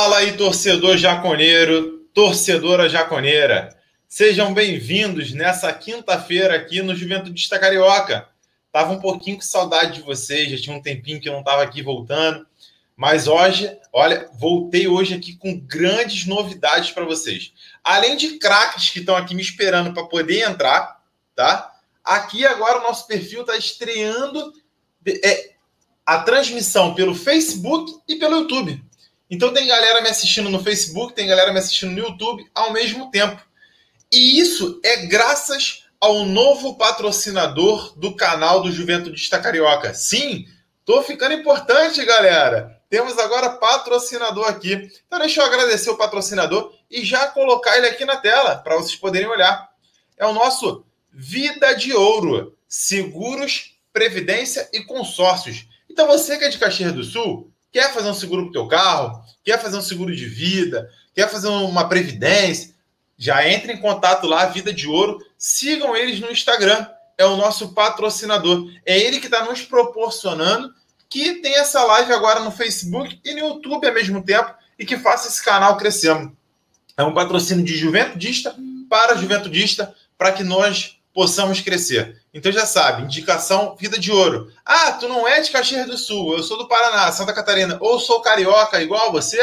Fala aí, torcedor jaconeiro, torcedora jaconeira. Sejam bem-vindos nessa quinta-feira aqui no Juventude Carioca. Tava um pouquinho com saudade de vocês, já tinha um tempinho que eu não estava aqui voltando. Mas hoje, olha, voltei hoje aqui com grandes novidades para vocês. Além de craques que estão aqui me esperando para poder entrar, tá? Aqui agora o nosso perfil está estreando é, a transmissão pelo Facebook e pelo YouTube. Então tem galera me assistindo no Facebook, tem galera me assistindo no YouTube ao mesmo tempo. E isso é graças ao novo patrocinador do canal do Juventude Carioca. Sim, tô ficando importante, galera. Temos agora patrocinador aqui. Então deixa eu agradecer o patrocinador e já colocar ele aqui na tela para vocês poderem olhar. É o nosso Vida de Ouro, seguros, previdência e consórcios. Então você que é de Caxias do Sul, Quer fazer um seguro para o teu carro? Quer fazer um seguro de vida? Quer fazer uma previdência? Já entre em contato lá, Vida de Ouro. Sigam eles no Instagram. É o nosso patrocinador. É ele que está nos proporcionando que tem essa live agora no Facebook e no YouTube ao mesmo tempo e que faça esse canal crescendo. É um patrocínio de juventudista para juventudista para que nós possamos crescer. Então já sabe, indicação Vida de Ouro. Ah, tu não é de Caxias do Sul, eu sou do Paraná, Santa Catarina, ou sou carioca igual você?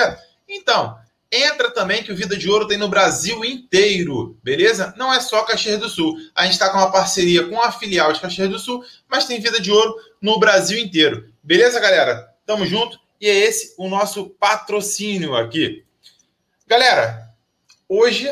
Então, entra também que o Vida de Ouro tem no Brasil inteiro, beleza? Não é só Caxias do Sul. A gente está com uma parceria com a filial de Caxias do Sul, mas tem Vida de Ouro no Brasil inteiro. Beleza, galera? Tamo junto. E é esse o nosso patrocínio aqui. Galera, hoje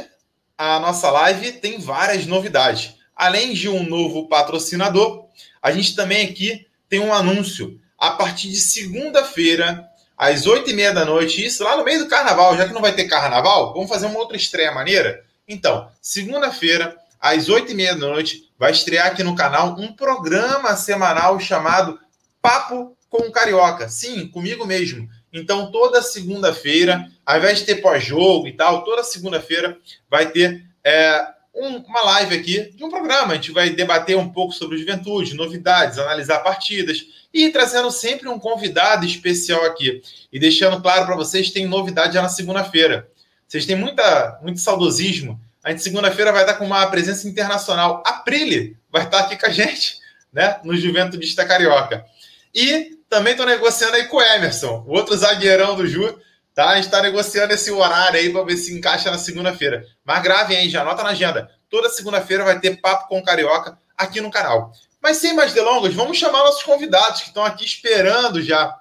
a nossa live tem várias novidades além de um novo patrocinador, a gente também aqui tem um anúncio. A partir de segunda-feira, às oito e meia da noite, isso lá no meio do carnaval, já que não vai ter carnaval, vamos fazer uma outra estreia maneira? Então, segunda-feira, às oito e meia da noite, vai estrear aqui no canal um programa semanal chamado Papo com Carioca. Sim, comigo mesmo. Então, toda segunda-feira, ao invés de ter pós-jogo e tal, toda segunda-feira vai ter é, um, uma live aqui de um programa. A gente vai debater um pouco sobre juventude, novidades, analisar partidas e trazendo sempre um convidado especial aqui. E deixando claro para vocês, tem novidade já na segunda-feira. Vocês têm muita, muito saudosismo. A gente segunda-feira vai estar com uma presença internacional. A Prile vai estar aqui com a gente, né? No Juventude Carioca. E também estou negociando aí com o Emerson, o outro zagueirão do Ju Tá? A gente está negociando esse horário aí para ver se encaixa na segunda-feira. Mas gravem aí, já anota na agenda. Toda segunda-feira vai ter papo com o Carioca aqui no canal. Mas sem mais delongas, vamos chamar nossos convidados que estão aqui esperando já.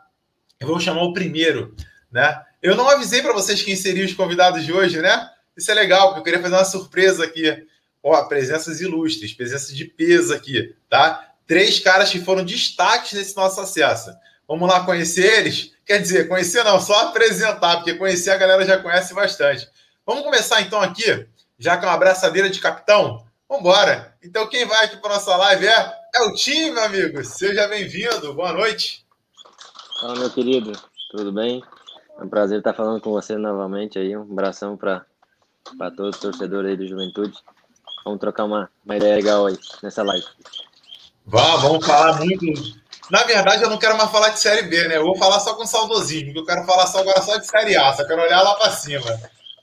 Eu vou chamar o primeiro, né? Eu não avisei para vocês quem seriam os convidados de hoje, né? Isso é legal, porque eu queria fazer uma surpresa aqui. Ó, presenças ilustres, presença de peso aqui, tá? Três caras que foram destaques nesse nosso acesso. Vamos lá conhecer eles? Quer dizer, conhecer não, só apresentar, porque conhecer a galera já conhece bastante. Vamos começar então aqui, já com uma abraçadeira de capitão? Vamos embora. Então, quem vai aqui para nossa live é, é o time, meu amigo. Seja bem-vindo. Boa noite. Fala, meu querido. Tudo bem? É um prazer estar falando com você novamente aí. Um abração para todos os torcedores aí do Juventude. Vamos trocar uma, uma ideia legal aí nessa live. Vamos, vamos falar muito na verdade, eu não quero mais falar de Série B, né? Eu vou falar só com saudosismo, porque eu quero falar só agora só de Série A, só quero olhar lá para cima.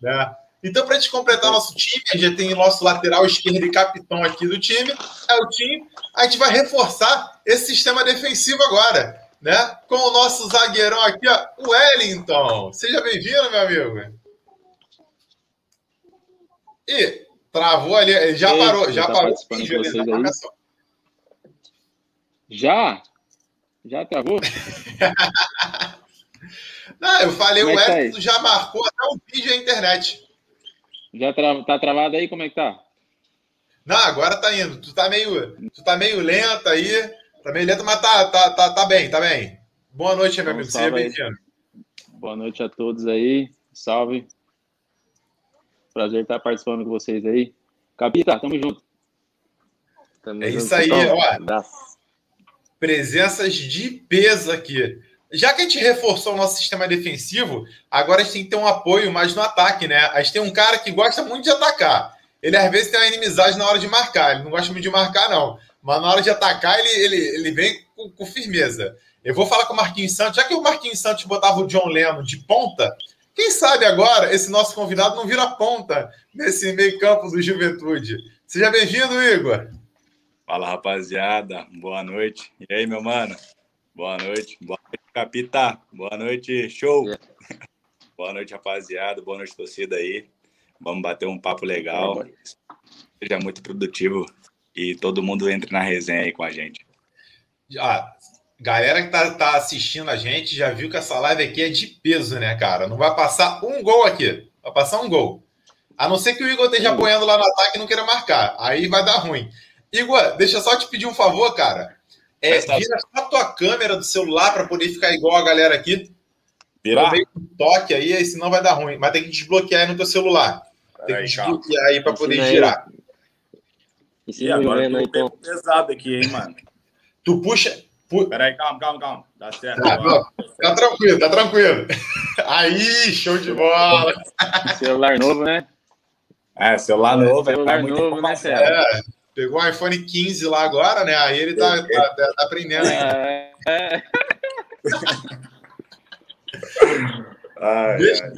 Né? Então, para a gente completar nosso time, a gente tem nosso lateral esquerdo e capitão aqui do time, é o time. A gente vai reforçar esse sistema defensivo agora, né? Com o nosso zagueirão aqui, ó, o Wellington. Seja bem-vindo, meu amigo. E travou ali, já Ei, parou, já tá parou. Já? Já travou? Não, eu falei, Como o é Edson tá já marcou até o vídeo na internet. Já tra... tá travado aí? Como é que tá? Não, agora tá indo. Tu tá meio, tu tá meio lento aí. Tá meio lento, mas tá, tá, tá, tá bem, tá bem. Boa noite, meu então, amigo. Seja bem-vindo. Boa noite a todos aí. Salve. Prazer estar participando com vocês aí. Capita, tamo junto. Tamo é junto, isso aí, ó presenças de peso aqui. Já que a gente reforçou o nosso sistema defensivo, agora a gente tem que ter um apoio mais no ataque, né? A gente tem um cara que gosta muito de atacar. Ele às vezes tem uma inimizade na hora de marcar. Ele não gosta muito de marcar, não. Mas na hora de atacar, ele, ele, ele vem com, com firmeza. Eu vou falar com o Marquinhos Santos. Já que o Marquinhos Santos botava o John Lennon de ponta, Quem sabe agora esse nosso convidado não vira ponta nesse meio campo do Juventude. Seja bem-vindo, Igor. Fala, rapaziada. Boa noite. E aí, meu mano? Boa noite. Boa noite, Capita. Boa noite, show. Yeah. Boa noite, rapaziada. Boa noite, torcida aí. Vamos bater um papo legal. Seja muito produtivo e todo mundo entre na resenha aí com a gente. Ah, galera que tá, tá assistindo a gente já viu que essa live aqui é de peso, né, cara? Não vai passar um gol aqui. Vai passar um gol. A não ser que o Igor esteja apoiando lá no ataque e não queira marcar. Aí vai dar ruim. Igor, deixa eu só te pedir um favor, cara. É, vira só a tua câmera do celular para poder ficar igual a galera aqui. Virar? Um toque aí, senão vai dar ruim. Mas tem que desbloquear aí no teu celular. Tem que desbloquear aí para poder girar. E agora eu tô então. pesado aqui, hein, mano. Tu puxa. Pu... Peraí, calma, calma, calma. Dá certo. Tá, tá tranquilo, tá tranquilo. Aí, show de bola. Celular novo, né? É, celular novo. É celular é novo, né, É, pegou o iPhone 15 lá agora, né? Aí ele tá, tá, tá, tá aprendendo ainda. É. é. ai, deixa, ai.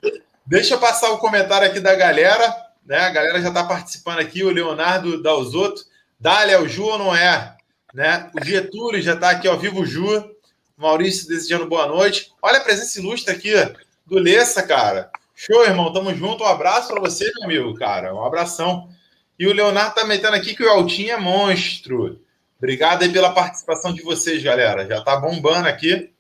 deixa eu passar o comentário aqui da galera, né? A galera já está participando aqui, o Leonardo Dalzotto. Dália, o Ju ou não é? Né? O Getúlio já está aqui ao vivo, Ju. Maurício desejando boa noite. Olha a presença ilustre aqui do Lessa, cara. Show, irmão. Tamo junto. Um abraço para você, meu amigo, cara. Um abração. E o Leonardo tá metendo aqui que o Altinho é monstro. Obrigado aí pela participação de vocês, galera. Já tá bombando aqui.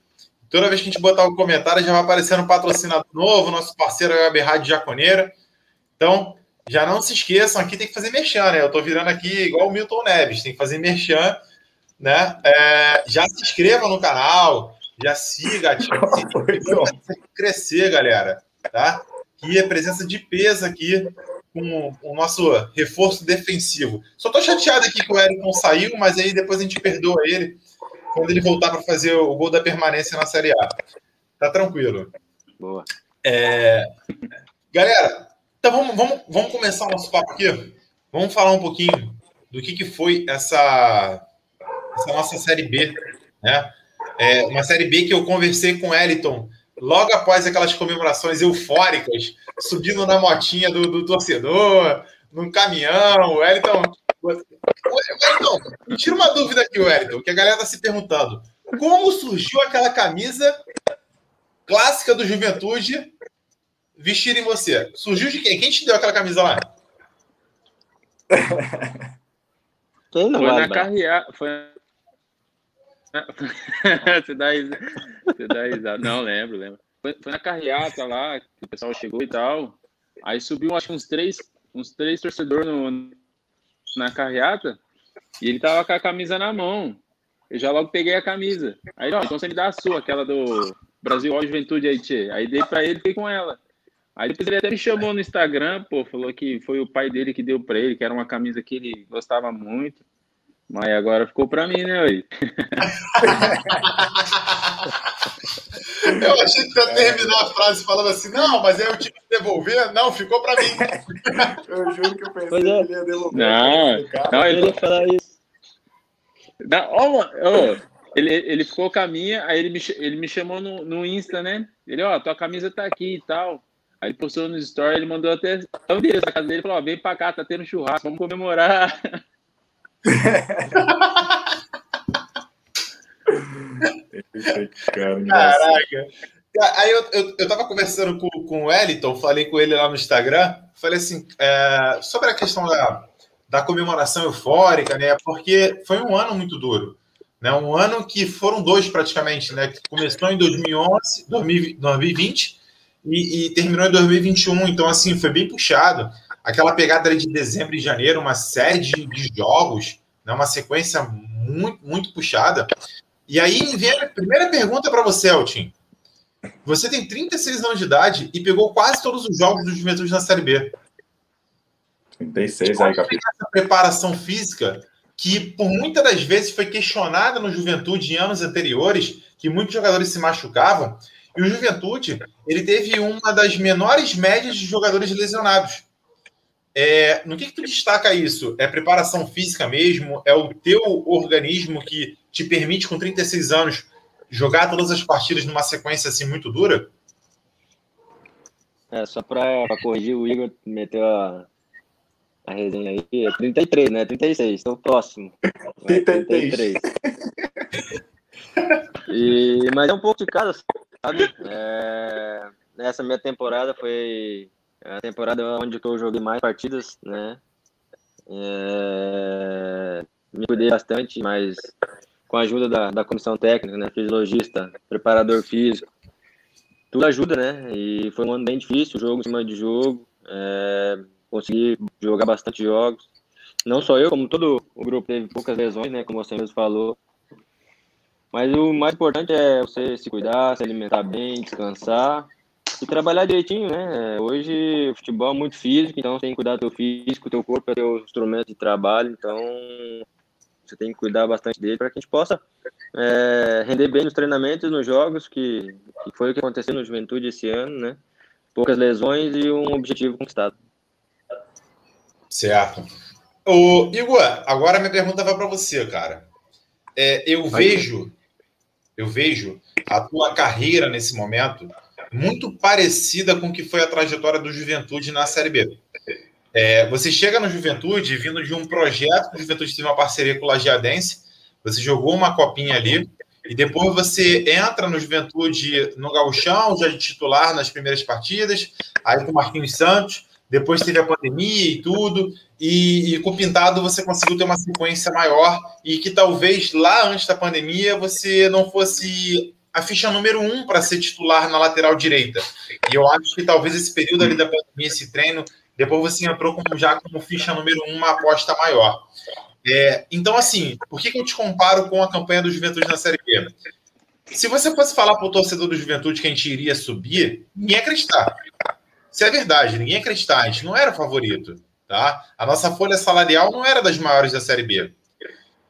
Toda vez que a gente botar o um comentário, já vai aparecendo um patrocinador novo, nosso parceiro é a Rádio Jaconeira. Então, já não se esqueçam, aqui tem que fazer merchan, né? Eu tô virando aqui igual o Milton Neves, tem que fazer merchan, né? É, já se inscreva no canal, já siga, ativa, crescer, galera, tá? Que é presença de peso aqui com o nosso reforço defensivo. Só tô chateado aqui que o Eric saiu, mas aí depois a gente perdoa ele quando ele voltar para fazer o gol da permanência na Série A. Tá tranquilo. Boa. É... Galera, então vamos, vamos, vamos começar o nosso papo aqui. Vamos falar um pouquinho do que, que foi essa, essa nossa Série B. Né? É uma Série B que eu conversei com o Eliton logo após aquelas comemorações eufóricas, subindo na motinha do, do torcedor, num caminhão. O Wellington Wellington, me tira uma dúvida aqui, Wellington, que a galera está se perguntando. Como surgiu aquela camisa clássica do Juventude vestir em você? Surgiu de quem? Quem te deu aquela camisa lá? Quem não foi na carreata. Foi... você, dá você dá risada. Não, lembro, lembro. Foi, foi na carreata lá, que o pessoal chegou e tal. Aí subiu, acho que uns três, uns três torcedores no, na carreata e ele tava com a camisa na mão. Eu já logo peguei a camisa. Aí, ó, então você me dá a sua, aquela do Brasil All Juventude aí, tchê. Aí dei pra ele fiquei com ela. Aí depois ele até me chamou no Instagram, pô, falou que foi o pai dele que deu pra ele, que era uma camisa que ele gostava muito. Mas agora ficou pra mim, né, aí? Eu achei que ia terminar a frase falando assim, não, mas aí eu tive que devolver. Não, ficou para mim. eu juro que eu pensei é. que ele ia devolver. Não, não ele ia falar isso. Não, oh, oh, ele, ele ficou com a minha, aí ele me, ele me chamou no, no Insta, né? Ele, ó, tua camisa tá aqui e tal. Aí ele postou no story, ele mandou até o endereço da casa dele, falou, ó, vem pra cá, tá tendo churrasco, vamos comemorar. Caraca. Aí eu, eu, eu tava conversando com, com o Wellington, falei com ele lá no Instagram, falei assim, é, sobre a questão da, da comemoração eufórica, né? Porque foi um ano muito duro. Né, um ano que foram dois praticamente, né? Que começou em 2011, 2020 e, e terminou em 2021. Então, assim, foi bem puxado. Aquela pegada de dezembro e janeiro, uma série de, de jogos, né, uma sequência muito, muito puxada. E aí vem a primeira pergunta para você, Eltin. Você tem 36 anos de idade e pegou quase todos os jogos do Juventude na Série B. 36 aí, capítulo. Essa preparação física que por muitas das vezes foi questionada no Juventude em anos anteriores, que muitos jogadores se machucavam, e o Juventude ele teve uma das menores médias de jogadores lesionados. É, no que, que tu destaca isso? É preparação física mesmo? É o teu organismo que te permite, com 36 anos, jogar todas as partidas numa sequência assim muito dura? É, só para corrigir, o Igor meteu a, a resenha aí. É 33, né? 36, estou próximo. 33. 33. E, mas é um pouco de cada, sabe? É, essa minha temporada foi a temporada onde eu joguei mais partidas, né? É, me cuidei bastante, mas com a ajuda da, da comissão técnica, né? Fisiologista, preparador físico, tudo ajuda, né? E foi um ano bem difícil, jogo em cima de jogo. É, consegui jogar bastante jogos. Não só eu, como todo o grupo teve poucas lesões, né? Como você mesmo falou. Mas o mais importante é você se cuidar, se alimentar bem, descansar e trabalhar direitinho, né? Hoje o futebol é muito físico, então você tem que cuidar do teu físico, teu corpo, é teu instrumento de trabalho, então você tem que cuidar bastante dele para que a gente possa é, render bem nos treinamentos nos jogos, que, que foi o que aconteceu no Juventude esse ano, né? Poucas lesões e um objetivo conquistado. Certo. O Igor, agora minha pergunta vai para você, cara. É, eu vejo, eu vejo a tua carreira nesse momento muito parecida com o que foi a trajetória do Juventude na Série B. É, você chega no Juventude vindo de um projeto que o Juventude teve uma parceria com o Lajeadense, você jogou uma copinha ali, e depois você entra no Juventude no Gauchão, já de titular nas primeiras partidas, aí com o Marquinhos Santos, depois teve a pandemia e tudo, e, e, com o Pintado você conseguiu ter uma sequência maior, e que talvez lá antes da pandemia você não fosse a ficha número um para ser titular na lateral direita. E eu acho que talvez esse período ali da pandemia, esse treino, depois você entrou como, já como ficha número um, uma aposta maior. É, então, assim, por que, que eu te comparo com a campanha do Juventude na Série B? Se você fosse falar para o torcedor do Juventude que a gente iria subir, ninguém ia acreditar. Isso é verdade, ninguém ia acreditar. A gente não era favorito. Tá? A nossa folha salarial não era das maiores da Série B.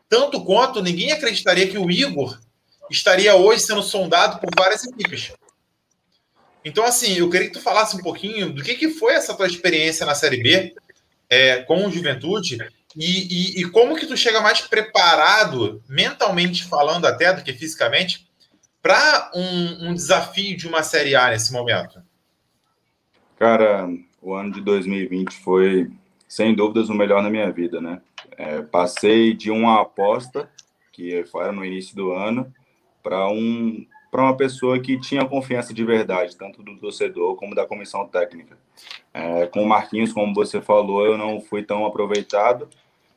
Tanto quanto ninguém acreditaria que o Igor estaria hoje sendo sondado por várias equipes. Então, assim, eu queria que tu falasse um pouquinho do que, que foi essa tua experiência na Série B é, com o Juventude e, e, e, como que tu chega mais preparado, mentalmente falando até, do que fisicamente, para um, um desafio de uma Série A nesse momento? Cara, o ano de 2020 foi, sem dúvidas, o melhor na minha vida, né? É, passei de uma aposta, que foi no início do ano, para um para uma pessoa que tinha confiança de verdade, tanto do torcedor como da comissão técnica. É, com o Marquinhos, como você falou, eu não fui tão aproveitado,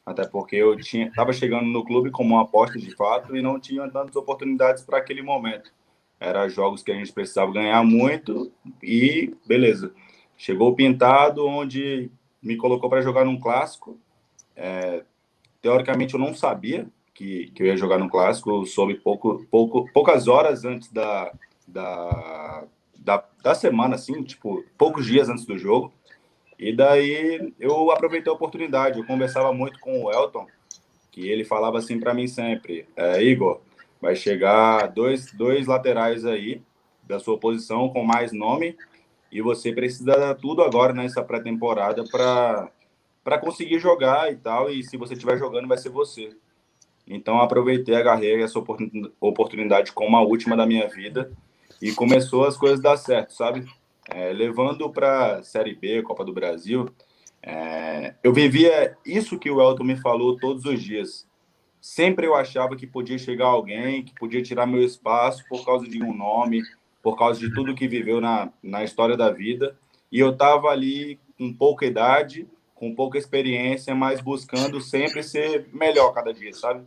até porque eu estava chegando no clube como uma aposta de fato e não tinha tantas oportunidades para aquele momento. Era jogos que a gente precisava ganhar muito e beleza. Chegou o pintado, onde me colocou para jogar num clássico. É, teoricamente eu não sabia que, que eu ia jogar no clássico, eu soube pouco, pouco, poucas horas antes da, da, da, da semana, assim, tipo, poucos dias antes do jogo. E daí eu aproveitei a oportunidade. Eu conversava muito com o Elton, que ele falava assim para mim sempre: é, Igor, vai chegar dois, dois laterais aí da sua posição com mais nome e você precisa dar tudo agora nessa pré-temporada para conseguir jogar e tal. E se você estiver jogando, vai ser você. Então aproveitei, agarrei essa oportunidade como a última da minha vida e começou as coisas dar certo, sabe? É, levando para Série B, Copa do Brasil, é, eu vivia isso que o Elton me falou todos os dias. Sempre eu achava que podia chegar alguém, que podia tirar meu espaço por causa de um nome, por causa de tudo que viveu na, na história da vida. E eu estava ali com pouca idade, com pouca experiência, mas buscando sempre ser melhor cada dia, sabe?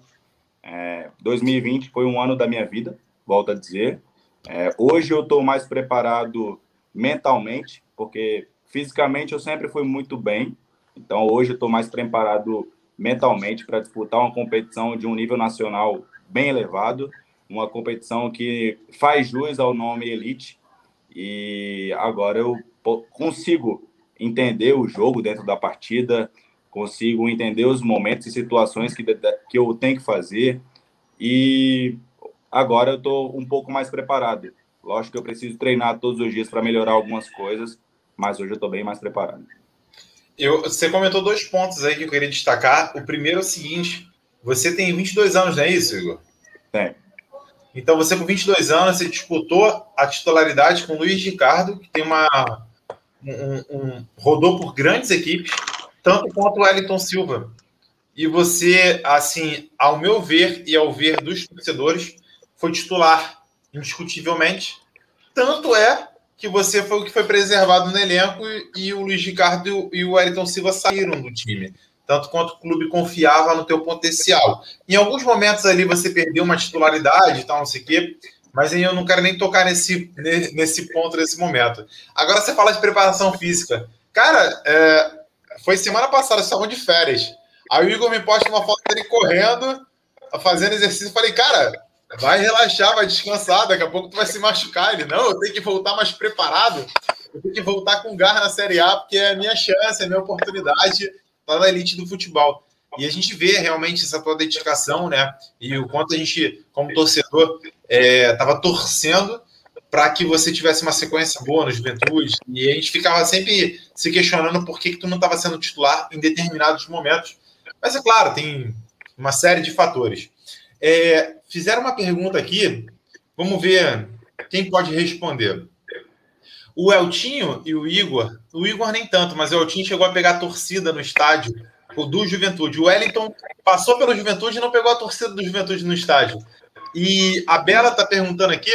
É, 2020 foi um ano da minha vida, volto a dizer. É, hoje eu estou mais preparado mentalmente, porque fisicamente eu sempre fui muito bem. Então hoje eu estou mais preparado mentalmente para disputar uma competição de um nível nacional bem elevado, uma competição que faz jus ao nome Elite. E agora eu consigo entender o jogo dentro da partida, consigo entender os momentos e situações que, que eu tenho que fazer. E agora eu estou um pouco mais preparado. Lógico que eu preciso treinar todos os dias para melhorar algumas coisas, mas hoje eu estou bem mais preparado. Eu, você comentou dois pontos aí que eu queria destacar. O primeiro é o seguinte: você tem 22 anos, não é isso, Igor? Tem. Então, você com 22 anos, você disputou a titularidade com o Luiz Ricardo, que tem uma um, um, rodou por grandes equipes, tanto quanto o Wellington Silva. E você, assim, ao meu ver e ao ver dos torcedores, foi titular, indiscutivelmente. Tanto é que você foi o que foi preservado no elenco e, o Luiz Ricardo e o Wellington Silva saíram do time. Tanto quanto o clube confiava no teu potencial. Em alguns momentos ali você perdeu uma titularidade e tal, não sei o quê, mas eu não quero nem tocar nesse, nesse ponto, nesse momento. Agora você fala de preparação física. Cara, é, foi semana passada, estavam de férias. Aí o Igor me posta uma foto dele correndo, fazendo exercício. Falei, cara, vai relaxar, vai descansar, daqui a pouco tu vai se machucar. Ele, não, eu tenho que voltar mais preparado, eu tenho que voltar com garra na Série A, porque é a minha chance, é a minha oportunidade estar na elite do futebol. E a gente vê realmente essa tua dedicação, né? E o quanto a gente, como torcedor, estava é, torcendo para que você tivesse uma sequência boa no Juventude. E a gente ficava sempre se questionando por que, que tu não estava sendo titular em determinados momentos. Mas é claro, tem uma série de fatores. É, fizeram uma pergunta aqui, vamos ver quem pode responder. O Eltinho e o Igor, o Igor nem tanto, mas o Eltinho chegou a pegar a torcida no estádio o do Juventude. O Wellington passou pelo Juventude e não pegou a torcida do Juventude no estádio. E a Bela está perguntando aqui,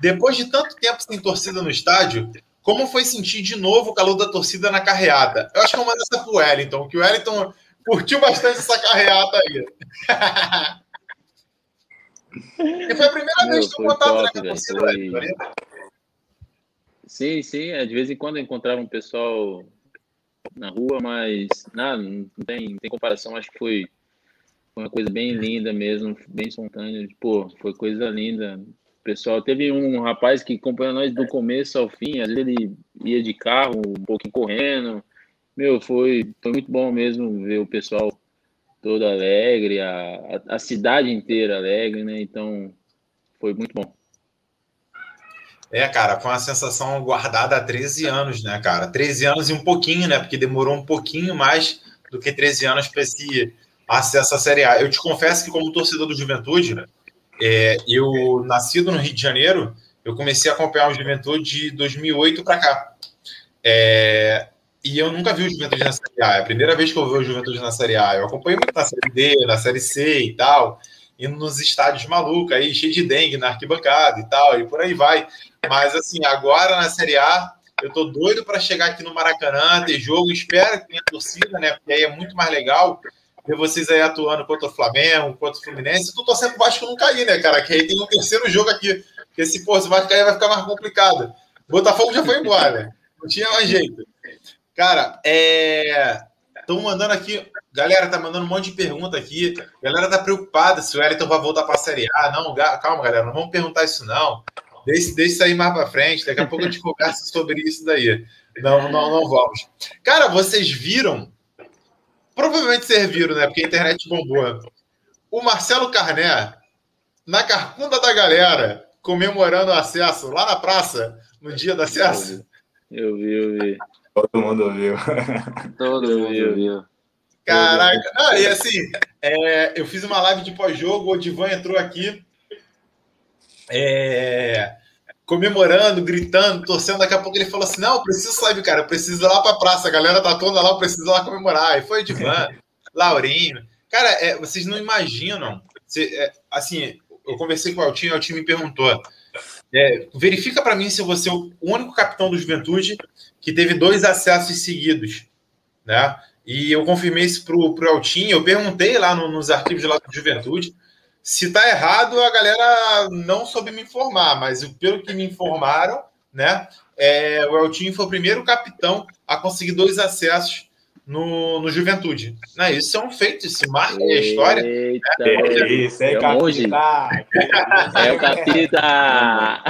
depois de tanto tempo sem torcida no estádio, como foi sentir de novo o calor da torcida na carreata? Eu acho que eu mando essa pro Wellington, que o Wellington curtiu bastante essa carreata aí. E foi a primeira Meu, vez que eu contato né, a torcida, foi... Sim, sim. É, de vez em quando eu encontrava um pessoal na rua, mas nada, não tem, não tem comparação. Acho que foi, uma coisa bem linda mesmo, bem espontânea. Pô, foi coisa linda. Pessoal, teve um rapaz que acompanhou nós do começo ao fim, às vezes ele ia de carro, um pouquinho correndo. Meu, foi, foi muito bom mesmo ver o pessoal todo alegre, a, a cidade inteira alegre, né? Então, foi muito bom. É, cara, foi uma sensação guardada há 13 anos, né, cara? 13 anos e um pouquinho, né? Porque demorou um pouquinho mais do que 13 anos para esse acesso à Série A. Eu te confesso que, como torcedor do Juventude, é, eu, nascido no Rio de Janeiro, eu comecei a acompanhar o Juventude de 2008 para cá. É, e eu nunca vi o Juventude na Série A. É a primeira vez que eu vi o Juventude na Série A. Eu acompanhei muito na Série D, na Série C e tal, indo nos estádios malucos aí, cheio de dengue na arquibancada e tal, e por aí vai. Mas assim, agora na Série A, eu tô doido para chegar aqui no Maracanã, ter jogo, espero que tenha torcida, né? Porque aí é muito mais legal ver vocês aí atuando contra o Flamengo, contra o Fluminense. Tô torcendo pro Vasco não cair, né, cara? Que aí tem um terceiro jogo aqui. Porque se, pô, se Vasco cair, vai ficar mais complicado. Botafogo já foi embora, né? Não tinha mais jeito. Cara, é. Estão mandando aqui. Galera, tá mandando um monte de pergunta aqui. Galera tá preocupada se o Wellington vai voltar para a Série A. Não, calma, galera, não vamos perguntar isso, não. Deixa, deixa isso aí mais para frente. Daqui a pouco a gente conversa sobre isso daí. Não, não, não vamos. Cara, vocês viram? Provavelmente vocês viram, né? Porque a internet bombou. O Marcelo Carné, na carcunda da galera, comemorando o acesso lá na praça, no dia do acesso. Eu vi, eu vi. Todo mundo viu. Todo mundo viu. Caraca. Ah, e assim, é, eu fiz uma live de pós-jogo, o Divan entrou aqui. É, comemorando, gritando, torcendo. Daqui a pouco ele falou assim: Não, eu preciso sair, cara, eu preciso ir lá pra praça. A galera tá toda lá, eu preciso ir lá comemorar. E foi o Divan, Laurinho. Cara, é, vocês não imaginam. Se, é, assim, eu conversei com o Altinho, o Altinho me perguntou. É, verifica para mim se você é o único capitão do Juventude que teve dois acessos seguidos, né? E eu confirmei isso pro, pro Eltinho, eu perguntei lá no, nos arquivos lá do Juventude, se tá errado, a galera não soube me informar, mas pelo que me informaram, né, é, o Eltinho foi o primeiro capitão a conseguir dois acessos no, no Juventude. Né, isso é um feito, isso marca a história. Eita, é, isso, é, capita. É o capita.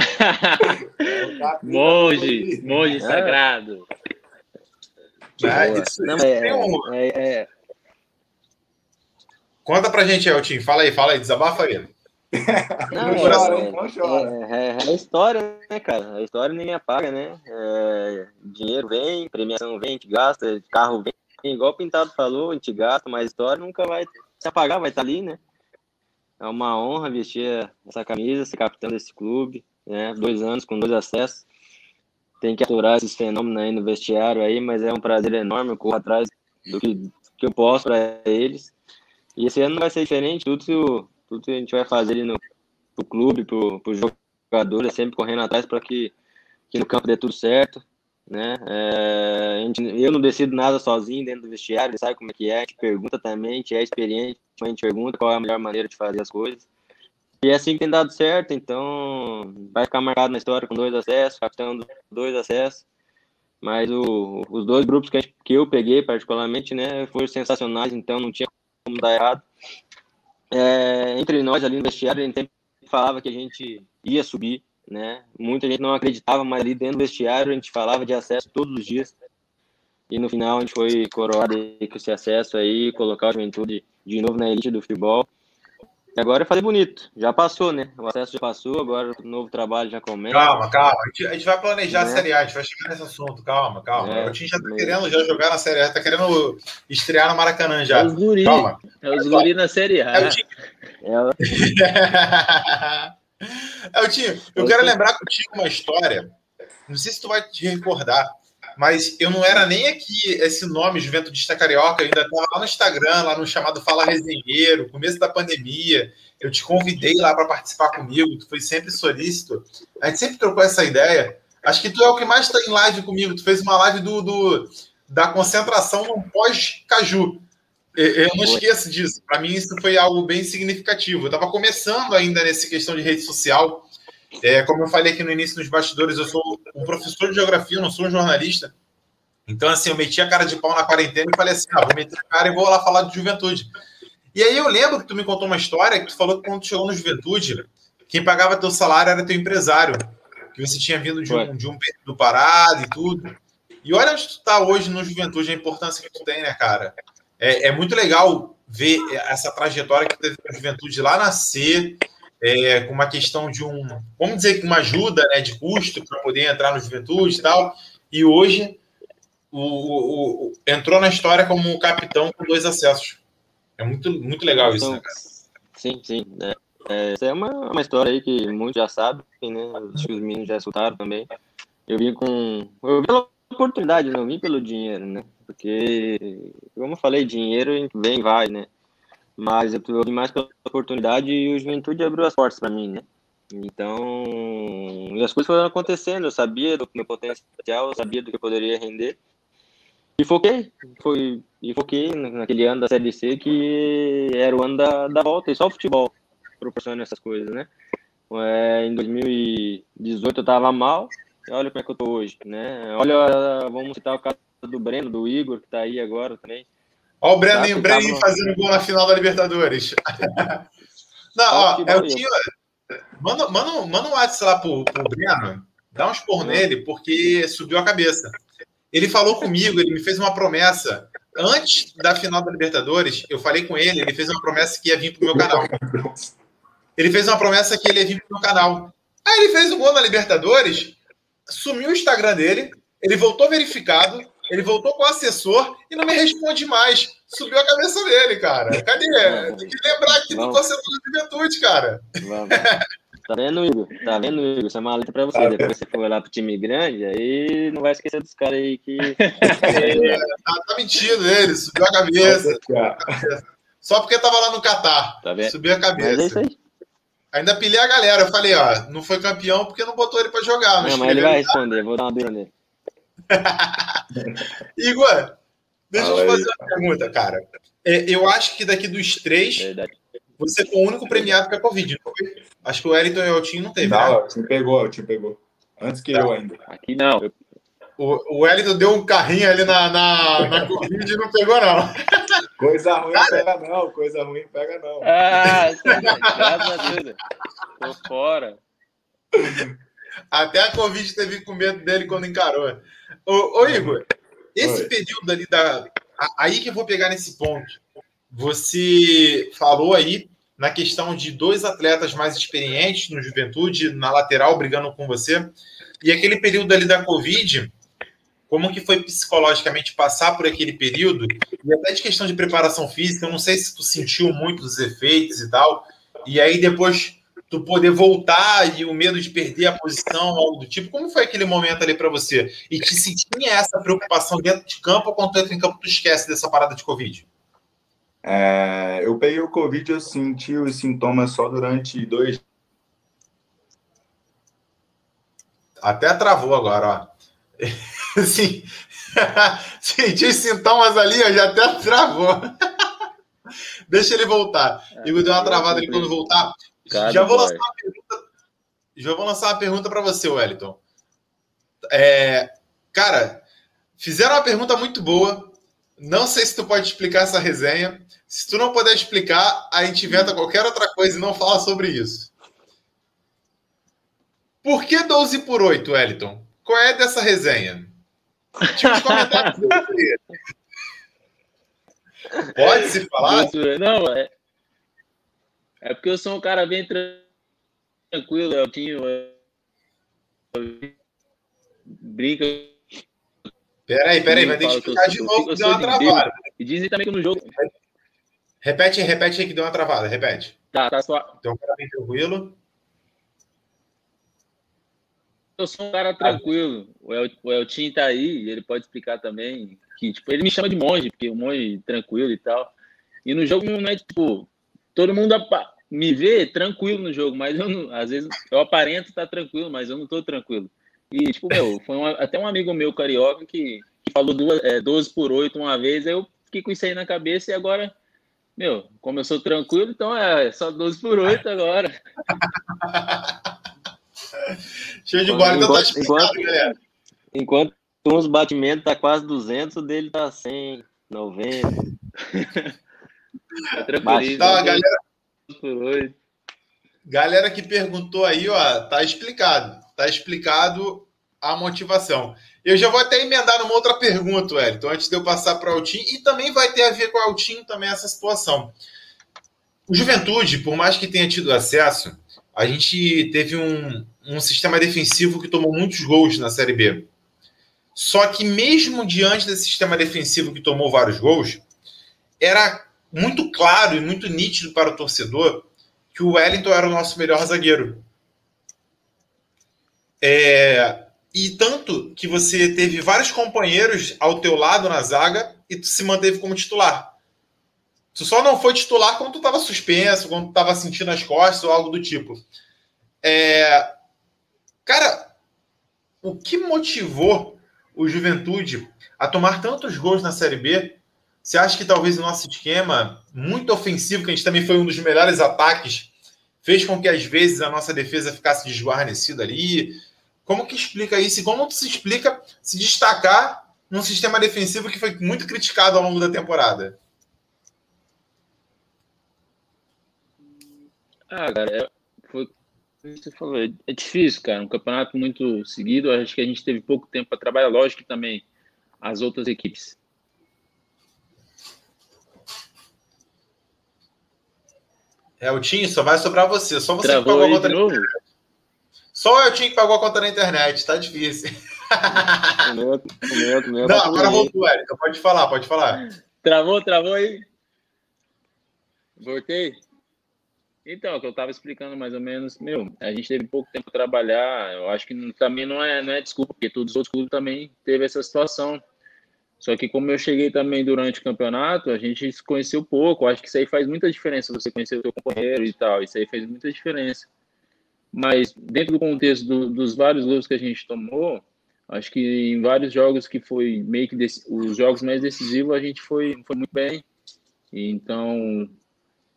Monge, monge sagrado. É, isso, Não, isso é, um... é, é, Conta pra gente, Eltinho. Fala aí, fala aí, desabafa aí. Não, é, é, é, é, história, né, cara? A história ninguém apaga, né? É, dinheiro vem, premiação vem, a gente gasta, carro vem, igual o Pintado falou, a gente gasta, história nunca vai se apagar, vai estar tá ali, né? É uma honra vestir essa camisa, ser capitão desse clube, né? Dois anos com dois acessos. tem que aturar esses fenômenos aí no vestiário aí, mas é um prazer enorme, eu corro atrás do que, que eu posso para eles. E esse ano vai ser diferente, tudo, tudo que a gente vai fazer ali no pro clube, pro, pro jogador, é sempre correndo atrás para que, que no campo dê tudo certo, né? É, gente, eu não decido nada sozinho dentro do vestiário, ele sabe como é que é, a gente pergunta também, a gente é experiente, a gente pergunta qual é a melhor maneira de fazer as coisas. E é assim que tem dado certo, então vai ficar marcado na história com dois acessos, capitão dois acessos. Mas o, os dois grupos que, gente, que eu peguei, particularmente, né, foram sensacionais, então não tinha como dar errado. É, entre nós ali no vestiário, a gente falava que a gente ia subir, né? Muita gente não acreditava, mas ali dentro do vestiário a gente falava de acesso todos os dias. E no final a gente foi coroado com esse acesso aí, colocar a juventude de novo na elite do futebol. E agora é fazer bonito. Já passou, né? O acesso já passou, agora o novo trabalho já começa. Calma, calma. A gente, a gente vai planejar a né? Série A, a gente vai chegar nesse assunto. Calma, calma. É, o time já tá mesmo. querendo já jogar na Série A, tá querendo estrear no Maracanã já. É os guri. Calma. É os guri na Série A. É o time. É, o time. Eu quero lembrar contigo uma história. Não sei se tu vai te recordar mas eu não era nem aqui esse nome Juventude Carioca, eu ainda estava lá no Instagram, lá no chamado Fala Resenheiro, começo da pandemia. Eu te convidei lá para participar comigo, tu foi sempre solícito. A gente sempre trocou essa ideia. Acho que tu é o que mais está em live comigo. Tu fez uma live do, do da concentração no pós-caju. Eu não esqueço disso. Para mim, isso foi algo bem significativo. Eu estava começando ainda nessa questão de rede social. É, como eu falei aqui no início nos bastidores, eu sou um professor de geografia, eu não sou um jornalista. Então, assim, eu meti a cara de pau na quarentena e falei assim: ah, vou meter a cara e vou lá falar de juventude. E aí eu lembro que tu me contou uma história que tu falou que quando tu chegou no juventude, quem pagava teu salário era teu empresário, que você tinha vindo de um, de um período parado e tudo. E olha onde tu tá hoje no juventude, a importância que tu tem, né, cara? É, é muito legal ver essa trajetória que teve a juventude lá nascer, é, com uma questão de um, vamos dizer que uma ajuda né, de custo para poder entrar no juventude e tal. E hoje o, o, o, entrou na história como capitão com dois acessos. É muito, muito legal isso, né, cara? Sim, sim. É, é, essa é uma, uma história aí que muitos já sabem, né? Acho que os meninos já escutaram também. Eu vim com. Eu vim pela oportunidade, não vim pelo dinheiro, né? Porque, como eu falei, dinheiro vem vai, né? Mas eu tive mais pela oportunidade e o Juventude abriu as portas para mim, né? Então, as coisas foram acontecendo, eu sabia do meu potencial, eu sabia do que eu poderia render. E foquei, foi, e foquei naquele ano da Série C que era o ano da, da volta, e só o futebol proporciona essas coisas, né? É, em 2018 eu tava mal, olha como é que eu tô hoje, né? Olha, vamos citar o caso do Breno, do Igor, que tá aí agora também. Olha o Breno, Breno fazendo gol na final da Libertadores. Não, ó, é o tio. Manda, manda, manda um WhatsApp lá pro, pro Breno, dá um expor uhum. nele, porque subiu a cabeça. Ele falou comigo, ele me fez uma promessa. Antes da final da Libertadores, eu falei com ele, ele fez uma promessa que ia vir pro meu canal. Ele fez uma promessa que ele ia vir pro meu canal. Aí ele fez um gol na Libertadores, sumiu o Instagram dele, ele voltou verificado, ele voltou com o assessor e não me responde mais. Subiu a cabeça dele, cara. Cadê? Tem que lembrar aqui do torcedor da juventude, cara. Vamos. Tá vendo, Igor? Tá vendo, Igor? Isso é uma letra pra você. Depois você for lá pro time grande, aí não vai esquecer dos caras aí que. É, tá, tá, mentindo ele, subiu a cabeça. Só porque tava lá no Catar. Tá vendo? Subiu a cabeça. Mas é isso aí. Ainda pilhei a galera. Eu falei, ó, não foi campeão porque não botou ele pra jogar. Não, mas ele vai responder. Vou dar uma dura nele. Igor, deixa eu te fazer uma pergunta, cara. É, eu acho que daqui dos três, Verdade. você foi o único premiado com a Covid, não foi? Acho que o Wellington e o Eltinho não teve, não, né? o time pegou, o time pegou. Antes que tá. eu ainda. Aqui não. O, o Wellington deu um carrinho ali na, na, na Covid e não pegou, não. Coisa ruim cara, pega não, coisa ruim pega não. Ah, graças a Deus. Tô fora. Até a Covid teve com medo dele quando encarou. Ô, ô Igor, esse Oi. período ali da. Aí que eu vou pegar nesse ponto. Você falou aí na questão de dois atletas mais experientes no juventude, na lateral, brigando com você. E aquele período ali da Covid, como que foi psicologicamente passar por aquele período? E até de questão de preparação física, eu não sei se tu sentiu muito os efeitos e tal. E aí depois tu poder voltar e o medo de perder a posição, algo do tipo. Como foi aquele momento ali para você? E que se tinha essa preocupação dentro de campo ou quando tu entra em campo, tu esquece dessa parada de Covid? É, eu peguei o Covid, eu senti os sintomas só durante dois. Até travou agora, ó. Sim. Senti os sintomas ali, ó, já até travou. Deixa ele voltar. É, Igor deu uma travada ali quando voltar. Já vou lançar uma pergunta. Já vou lançar uma pergunta para você, Wellington. É, cara, fizeram uma pergunta muito boa. Não sei se tu pode explicar essa resenha. Se tu não puder explicar, a gente inventa qualquer outra coisa e não fala sobre isso. Por que 12 por 8, Wellington? Qual é dessa resenha? Comentários. Pode se falar? Não, é, é porque eu sou um cara bem tranquilo, eu tinha. Brinca. Peraí, peraí, vai ter que explicar de novo que deu uma travada. E dizem também que no jogo. Repete, repete aí que deu uma travada, repete. Tá, tá só. Então, um cara bem tranquilo. Eu sou um cara tranquilo. O, El, o Eltinho tá aí, ele pode explicar também que tipo, ele me chama de monge, porque o monge tranquilo e tal. E no jogo não é tipo, todo mundo me vê tranquilo no jogo, mas eu não, às vezes eu aparento estar tranquilo, mas eu não tô tranquilo. E tipo, meu, foi um, até um amigo meu carioca que, que falou duas, é, 12 por 8 uma vez, eu fiquei com isso aí na cabeça e agora, meu, como eu sou tranquilo, então é só 12 por 8 agora. Show de bola, então tá explicado, enquanto, galera. Enquanto uns batimentos tá quase 200, o dele tá 100, 90. tá tranquilo. Então, galera que perguntou aí, ó, tá explicado. Tá explicado a motivação. Eu já vou até emendar numa outra pergunta, Wellington, antes de eu passar para o Altim, e também vai ter a ver com o Altim também essa situação. O Juventude, por mais que tenha tido acesso, a gente teve um, um sistema defensivo que tomou muitos gols na Série B. Só que, mesmo diante desse sistema defensivo que tomou vários gols, era muito claro e muito nítido para o torcedor que o Wellington era o nosso melhor zagueiro. É, e tanto que você teve vários companheiros ao teu lado na zaga e tu se manteve como titular. Tu só não foi titular quando tu estava suspenso, quando tu estava sentindo as costas ou algo do tipo. É, cara, o que motivou o Juventude a tomar tantos gols na Série B? Você acha que talvez o nosso esquema, muito ofensivo, que a gente também foi um dos melhores ataques, fez com que às vezes a nossa defesa ficasse desguarnecida ali? Como que explica isso? E como se explica se destacar num sistema defensivo que foi muito criticado ao longo da temporada? Ah, cara, foi você falou, é, é difícil, cara. Um campeonato muito seguido. Acho que a gente teve pouco tempo para trabalhar. Lógico que também as outras equipes. É, o Tim só vai sobrar você. Só você Travou que pagou a conta na internet. Só o Tim que pagou a conta na internet. Tá difícil. O meu, o meu, o meu Não, agora voltou, Érica. Pode falar, pode falar. Travou, travou aí. Voltei. Então, é o que eu estava explicando mais ou menos, meu, a gente teve pouco tempo para trabalhar, eu acho que também não é, não é desculpa, porque todos os outros clubes também teve essa situação. Só que como eu cheguei também durante o campeonato, a gente se conheceu pouco, acho que isso aí faz muita diferença, você conhecer o seu companheiro e tal, isso aí fez muita diferença. Mas dentro do contexto do, dos vários gols que a gente tomou, acho que em vários jogos que foi meio que os jogos mais decisivos, a gente foi, foi muito bem. Então,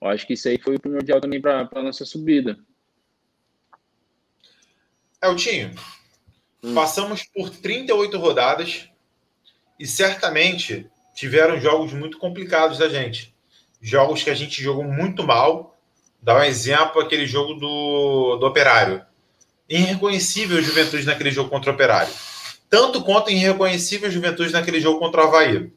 acho que isso aí foi o primordial também para a nossa subida. Eltinho, hum. passamos por 38 rodadas e certamente tiveram jogos muito complicados da gente. Jogos que a gente jogou muito mal. Dá um exemplo, aquele jogo do, do Operário. Irreconhecível Juventude naquele jogo contra o Operário. Tanto quanto irreconhecível Juventude naquele jogo contra o Havaí.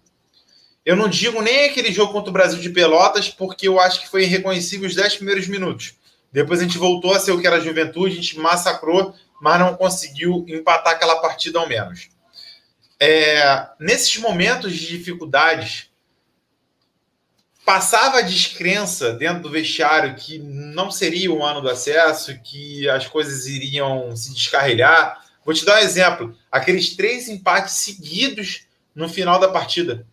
Eu não digo nem aquele jogo contra o Brasil de Pelotas, porque eu acho que foi irreconhecível os 10 primeiros minutos. Depois a gente voltou a ser o que era a juventude, a gente massacrou, mas não conseguiu empatar aquela partida ao menos. É, nesses momentos de dificuldades, passava a descrença dentro do vestiário que não seria o ano do acesso, que as coisas iriam se descarrilhar. Vou te dar um exemplo: aqueles três empates seguidos no final da partida.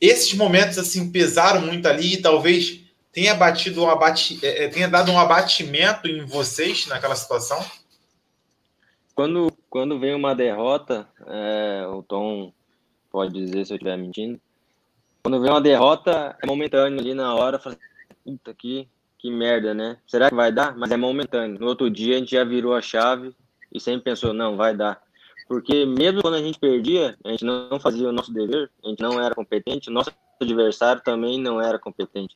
Esses momentos assim pesaram muito ali e talvez tenha batido um abate, é, é, tenha dado um abatimento em vocês naquela situação. Quando quando vem uma derrota, é, o Tom pode dizer se eu estiver mentindo. Quando vem uma derrota, é momentâneo ali na hora, fala, puta que que merda, né? Será que vai dar? Mas é momentâneo. No outro dia a gente já virou a chave e sempre pensou, não, vai dar. Porque mesmo quando a gente perdia, a gente não fazia o nosso dever, a gente não era competente, o nosso adversário também não era competente.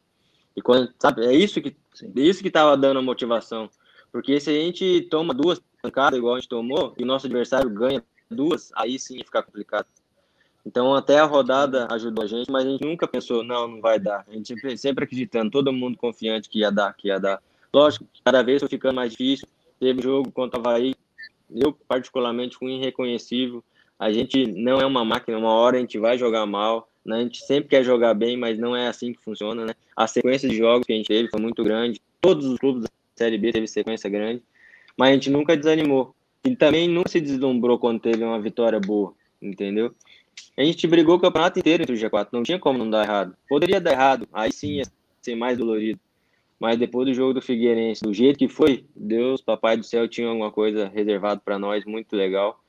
E quando, sabe, é isso que é isso que estava dando a motivação. Porque se a gente toma duas pancadas igual a gente tomou e o nosso adversário ganha duas, aí sim fica complicado. Então até a rodada ajudou a gente, mas a gente nunca pensou, não, não vai dar. A gente sempre, sempre acreditando, todo mundo confiante que ia dar, que ia dar. Lógico, cada vez foi ficando mais difícil. Teve jogo contra o Havaí, eu particularmente fui irreconhecível. A gente não é uma máquina, uma hora a gente vai jogar mal, né? a gente sempre quer jogar bem, mas não é assim que funciona, né? A sequência de jogos que a gente teve foi muito grande, todos os clubes da Série B teve sequência grande, mas a gente nunca desanimou. E também nunca se deslumbrou quando teve uma vitória boa, entendeu? A gente brigou o campeonato inteiro entre o G4, não tinha como não dar errado. Poderia dar errado, aí sim ia ser mais dolorido. Mas depois do jogo do Figueirense, do jeito que foi, Deus, Papai do Céu, tinha alguma coisa reservado para nós, muito legal.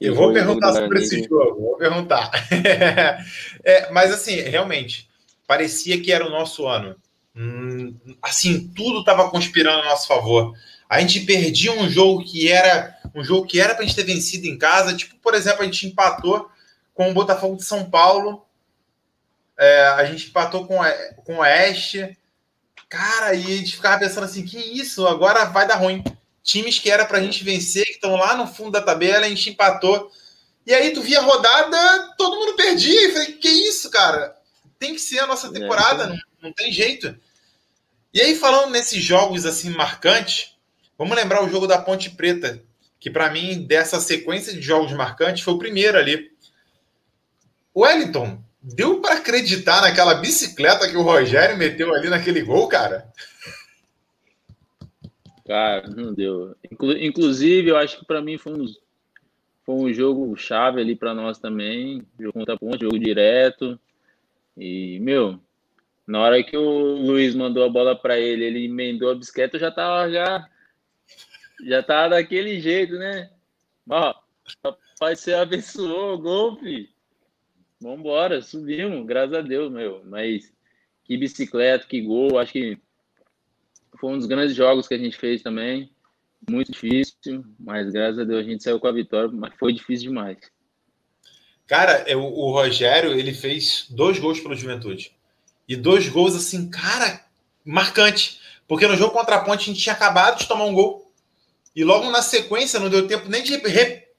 E eu vou perguntar sobre esse jogo, vou perguntar. é, mas assim, realmente, parecia que era o nosso ano. Hum, assim, tudo estava conspirando a nosso favor. A gente perdia um jogo que era um jogo que era para a gente ter vencido em casa. Tipo, por exemplo, a gente empatou com o Botafogo de São Paulo. É, a gente empatou com, com o Oeste. Cara, e a gente ficava pensando assim: que isso, agora vai dar ruim. Times que era pra gente vencer, que estão lá no fundo da tabela, a gente empatou. E aí tu via a rodada, todo mundo perdia. E falei: que isso, cara? Tem que ser a nossa temporada, é, não, não tem jeito. E aí, falando nesses jogos assim marcantes, vamos lembrar o jogo da Ponte Preta, que para mim, dessa sequência de jogos marcantes, foi o primeiro ali. Wellington, Deu para acreditar naquela bicicleta que o Rogério meteu ali naquele gol, cara? Cara, não deu. Inclusive, eu acho que para mim foi um, foi um jogo chave ali para nós também. Jogo contra ponte, jogo direto. E, meu, na hora que o Luiz mandou a bola para ele, ele emendou a bicicleta, já tava já já tava daquele jeito, né? Ó, papai, você abençoou o gol, filho. Vambora, subimos, graças a Deus, meu. Mas que bicicleta, que gol. Acho que foi um dos grandes jogos que a gente fez também. Muito difícil, mas graças a Deus a gente saiu com a vitória, mas foi difícil demais. Cara, o, o Rogério, ele fez dois gols pelo Juventude. E dois gols, assim, cara, marcante. Porque no jogo contra a Ponte a gente tinha acabado de tomar um gol. E logo na sequência, não deu tempo nem de,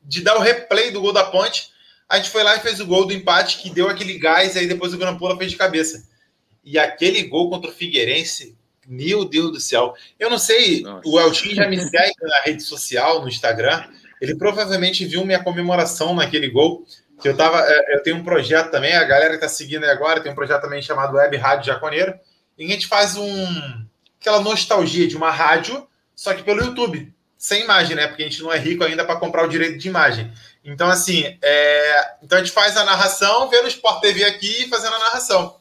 de dar o replay do gol da Ponte a gente foi lá e fez o gol do empate que deu aquele gás, e aí depois o Grampola fez de cabeça. E aquele gol contra o Figueirense, meu Deus do céu. Eu não sei, Nossa. o Eltin já me segue na rede social, no Instagram. Ele provavelmente viu minha comemoração naquele gol. Que eu tava. É, eu tenho um projeto também, a galera que tá seguindo aí agora tem um projeto também chamado Web Rádio Jaconeiro. E a gente faz um. aquela nostalgia de uma rádio, só que pelo YouTube. Sem imagem, né? Porque a gente não é rico ainda para comprar o direito de imagem. Então, assim, é... então a gente faz a narração, vendo o Sport TV aqui fazendo a narração.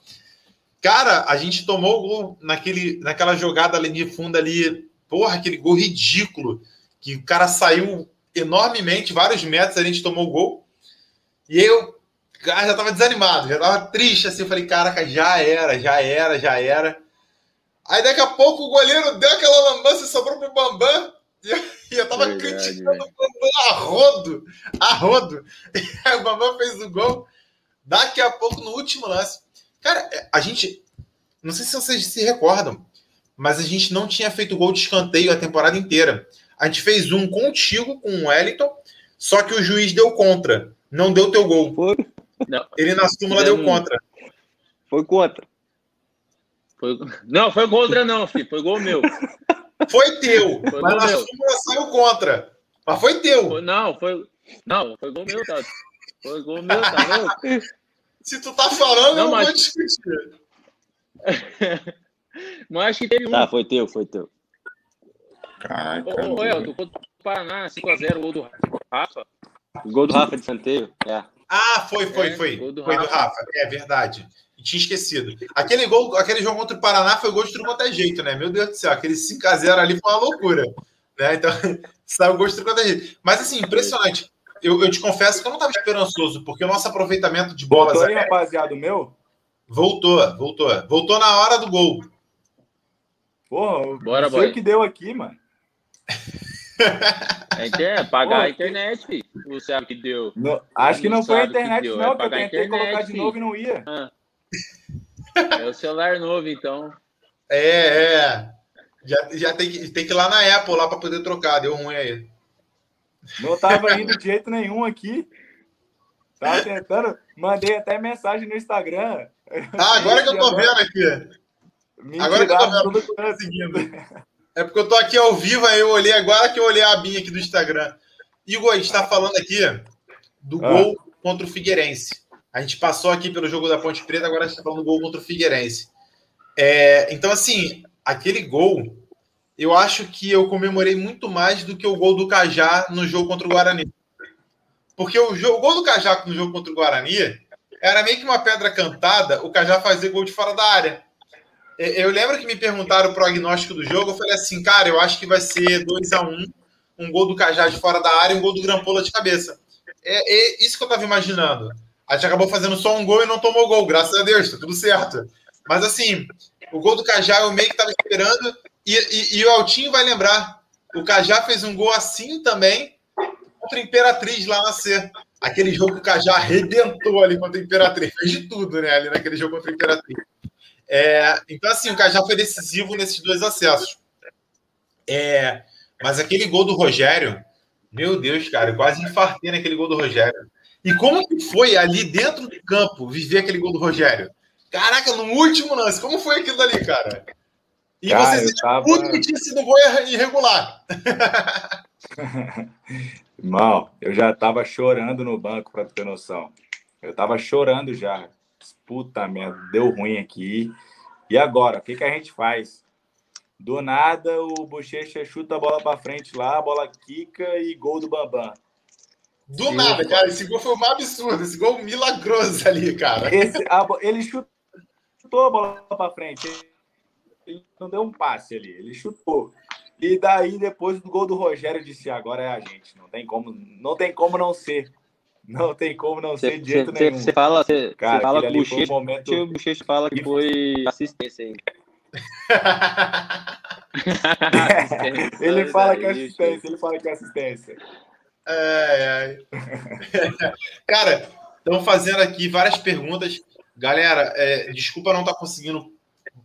Cara, a gente tomou o gol naquele, naquela jogada ali de fundo ali, porra, aquele gol ridículo, que o cara saiu enormemente, vários metros, a gente tomou o gol. E eu já tava desanimado, já tava triste, assim, eu falei, caraca, já era, já era, já era. Aí daqui a pouco o goleiro deu aquela lambança e sobrou pro Bambam. E eu tava Verdade, criticando o Bambam a rodo, a rodo. E aí o Bambam fez o gol. Daqui a pouco, no último lance. Cara, é, a gente. Não sei se vocês se recordam, mas a gente não tinha feito gol de escanteio a temporada inteira. A gente fez um contigo com o Wellington, só que o juiz deu contra. Não deu teu gol. Foi. Não. Ele na súmula deu contra. Foi contra. Foi... Não, foi contra, não, filho. Foi gol meu. Foi teu, foi mas na súmula saiu contra. Mas foi teu. Foi, não, foi. Não, foi gol meu, tá? Foi gol meu, tá louco? Se tu tá falando, não, eu não mas... vou discutir. Mas acho que teve um. Tá, foi teu, foi teu. Ô, ô, ô Elton, contra o Paraná, 5x0, gol do Rafa. Gol do Rafa de Santeiro. É. Ah, foi, foi, É, foi. gol do foi do Rafa. Rafa. É verdade. E tinha esquecido. Aquele gol, aquele jogo contra o Paraná foi gol de tudo quanto é jeito, né? Meu Deus do céu, aquele 5x0 ali foi uma loucura. Né? Então, saiu gol de tudo quanto é jeito. Mas assim, impressionante. Eu, eu te confesso que eu não estava esperançoso, porque o nosso aproveitamento de bolas Botou aí, aéreas rapaziada, o meu? voltou, voltou. Voltou na hora do gol. Porra, Bora, não sei boy. o que deu aqui, mano. É pagar Pô, a internet, filho. Você sabe que deu. No- acho que Não não foi a que internet, deu, não, é que eu tentei internet, colocar de filho. novo e não ia. Ah. É o celular novo, então. É, é. Já, já tem, que, tem que ir lá na Apple lá para poder trocar. Deu ruim aí. Não tava indo de jeito nenhum aqui. Tava tentando, mandei até mensagem no Instagram. Ah, agora que eu tô vendo aqui. Me Agora que eu tô vendo. tudo Seguindo. É porque eu tô aqui ao vivo, aí eu olhei agora que eu olhei a abinha aqui do Instagram. Igor, a gente tá falando aqui do Ah. gol contra o Figueirense. A gente passou aqui pelo jogo da Ponte Preta, agora a gente tá falando do gol contra o Figueirense. É, então, assim, aquele gol, eu acho que eu comemorei muito mais do que o gol do Cajá no jogo contra o Guarani. Porque o, jogo, o gol do Cajá no jogo contra o Guarani era meio que uma pedra cantada, o Cajá fazer gol de fora da área. Eu lembro que me perguntaram o prognóstico do jogo, eu falei assim, cara, eu acho que vai ser 2 a 1 um gol do Cajá de fora da área e um gol do Grampola de cabeça. É, é isso que eu tava imaginando. A gente acabou fazendo só um gol e não tomou gol, graças a Deus, tá tudo certo. Mas assim, o gol do Cajá eu meio que tava esperando, e, e- e o Altinho vai lembrar, o Cajá fez um gol assim também contra a Imperatriz lá na C. Aquele jogo que o Cajá arrebentou ali contra a Imperatriz, fez de tudo, né, ali naquele jogo contra a Imperatriz. É, então, assim, o Cajá foi decisivo nesses dois acessos. É, mas aquele gol do Rogério, meu Deus, cara, eu quase infartei naquele gol do Rogério. E como que foi ali dentro do campo viver aquele gol do Rogério? Caraca, no último lance, como foi aquilo ali, cara? E Cara, vocês tava- puto que tinha sido gol irregular. Mal, eu já tava chorando no banco, pra tu ter noção. Eu tava chorando já. Puta merda, deu ruim aqui. E agora, o que, que a gente faz? Do nada, o Bochecha chuta a bola pra frente lá, a bola quica e gol do Bambam. Do nada, cara. Esse gol foi um absurdo. Esse gol milagroso ali, cara. Esse, a ele chutou a bola pra frente. Ele não deu um passe ali, ele chutou. E daí, depois do gol do Rogério, disse: agora é a gente. Não tem como não, tem como não ser. Não tem como não ser de jeito nenhum. Você fala, cê, Cara, cê fala com o foi um Bochecha, momento. o Bochecha fala que foi assistência ainda. Ele fala que é assistência, ele fala que é assistência. Ai, ai. Cara, estão fazendo aqui várias perguntas. Galera, é, desculpa não estar conseguindo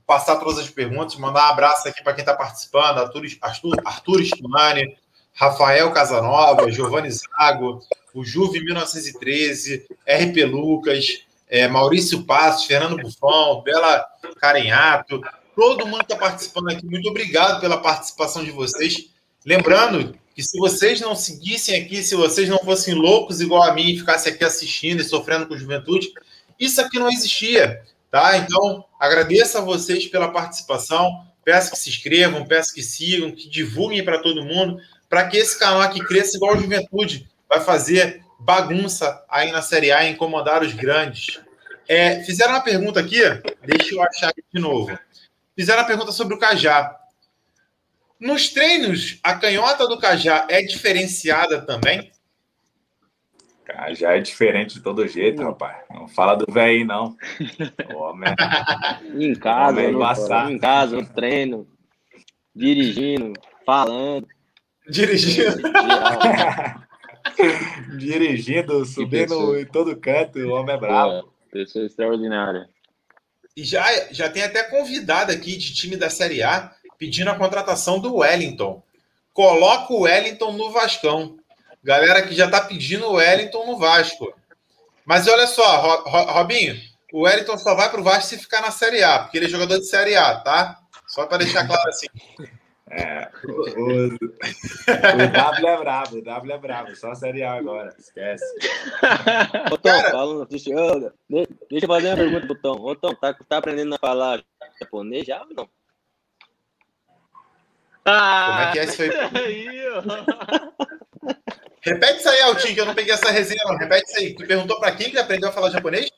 passar todas as perguntas. Mandar um abraço aqui para quem está participando: Arthur, Arthur, Arthur Stumani, Rafael Casanova, Giovanni Zago, o Juve 1913, RP Lucas, é, Maurício Passos, Fernando Bufão, Bela Carenhato. Todo mundo está participando aqui. Muito obrigado pela participação de vocês. Lembrando que se vocês não seguissem aqui, se vocês não fossem loucos igual a mim e ficassem aqui assistindo e sofrendo com juventude, isso aqui não existia, tá? Então, agradeço a vocês pela participação, peço que se inscrevam, peço que sigam, que divulguem para todo mundo, para que esse canal aqui cresça igual a juventude, vai fazer bagunça aí na Série A e incomodar os grandes. É, fizeram uma pergunta aqui, deixa eu achar aqui de novo. Fizeram uma pergunta sobre o Cajá. Nos treinos, a canhota do Cajá é diferenciada também? Cara, já é diferente de todo jeito, rapaz. Não fala do velho aí, não. Homem. Em casa, Homem no, embaçado. em casa, no treino, dirigindo, falando. Dirigindo. Dirigindo, subindo em todo canto, o homem é brabo. Pô, Pessoa extraordinária. E já, já tem até convidado aqui de time da Série A pedindo a contratação do Wellington. Coloca o Wellington no Vascão. Galera que já tá pedindo o Wellington no Vasco. Mas olha só, Ro- Ro- Robinho, o Wellington só vai pro Vasco se ficar na Série A, porque ele é jogador de Série A, tá? Só para deixar claro assim. É, o, o, o W é brabo, o W é brabo, só a Série A agora, esquece. Ô, Tom, falando, deixa, eu, deixa eu fazer uma pergunta pro Tom. Ô, Tom, tá, tá aprendendo a falar japonês já ou não? Como é que é isso aí? Repete isso aí, Altinho, que eu não peguei essa resenha, não. Repete isso aí. Tu perguntou pra quem que aprendeu a falar japonês?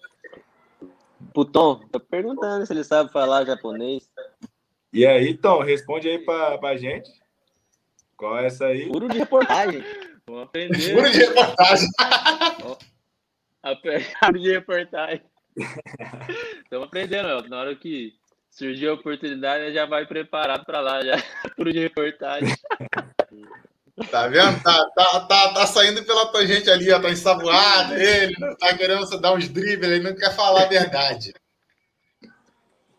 Pro Tom, tô perguntando se ele sabe falar japonês. E aí, Tom, responde aí pra, pra gente. Qual é essa aí? Furo de reportagem. Vamos aprender. Furo de reportagem. Furo de reportagem. Estamos aprendendo, na hora que surgiu a oportunidade, já vai preparado para lá, já. Furo de reportagem. Tá vendo? Tá, tá, tá, tá saindo pela tangente ali, ó, tá ensaboado ele, tá querendo dar uns dribles, ele não quer falar a verdade.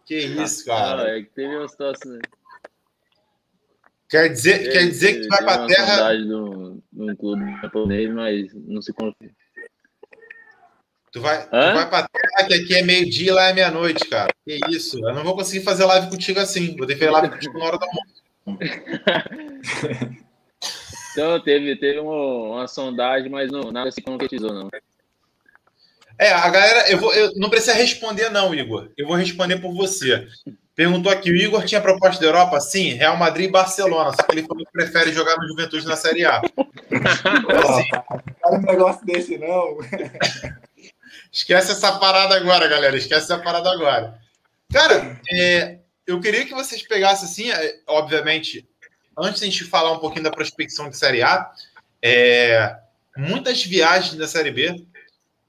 Que isso, cara. Ah, é que teve uma situação. Quer dizer, quer dizer que tu vai Teve pra uma terra. de um clube japonês, mas não se confia. Tu vai, tu vai pra terra que aqui é meio-dia e lá é meia-noite, cara. Que isso? Eu não vou conseguir fazer live contigo assim. Vou ter que fazer live contigo na hora da Então, teve, teve uma, uma sondagem, mas não, nada se concretizou, não. É, a galera, eu, vou, eu não precisa responder, não, Igor. Eu vou responder por você. Perguntou aqui: o Igor tinha proposta da Europa? Sim, Real Madrid e Barcelona. Só que ele falou que prefere jogar no Juventude na Série A. Assim, Não fala um negócio desse, não. esquece essa parada agora, galera. Esquece essa parada agora. Cara, é, eu queria que vocês pegassem assim, é, obviamente, antes de a gente falar um pouquinho da prospecção de Série A, é, muitas viagens da Série B,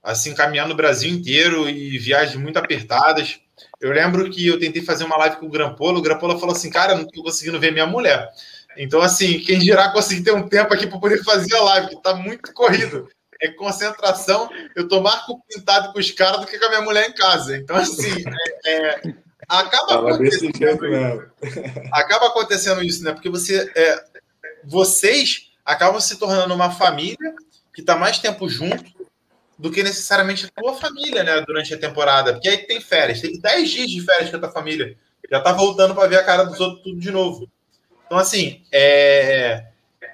assim, caminhando o Brasil inteiro e viagens muito apertadas. Eu lembro que eu tentei fazer uma live com o Grampola, o Grampola falou assim, cara, não tô conseguindo ver minha mulher. Então, assim, quem dirá conseguir ter um tempo aqui para poder fazer a live, que tá muito corrido. É concentração, eu tô mais pintado com os caras do que com a minha mulher em casa. Então, assim, é, é, acaba acontecendo mesmo. acaba acontecendo isso, né? Porque você, é, vocês acabam se tornando uma família que está mais tempo junto do que necessariamente a tua família, né? Durante a temporada. Porque aí tem férias, tem 10 dias de férias com a tua família. Já tá voltando para ver a cara dos outros tudo de novo. Então, assim, é,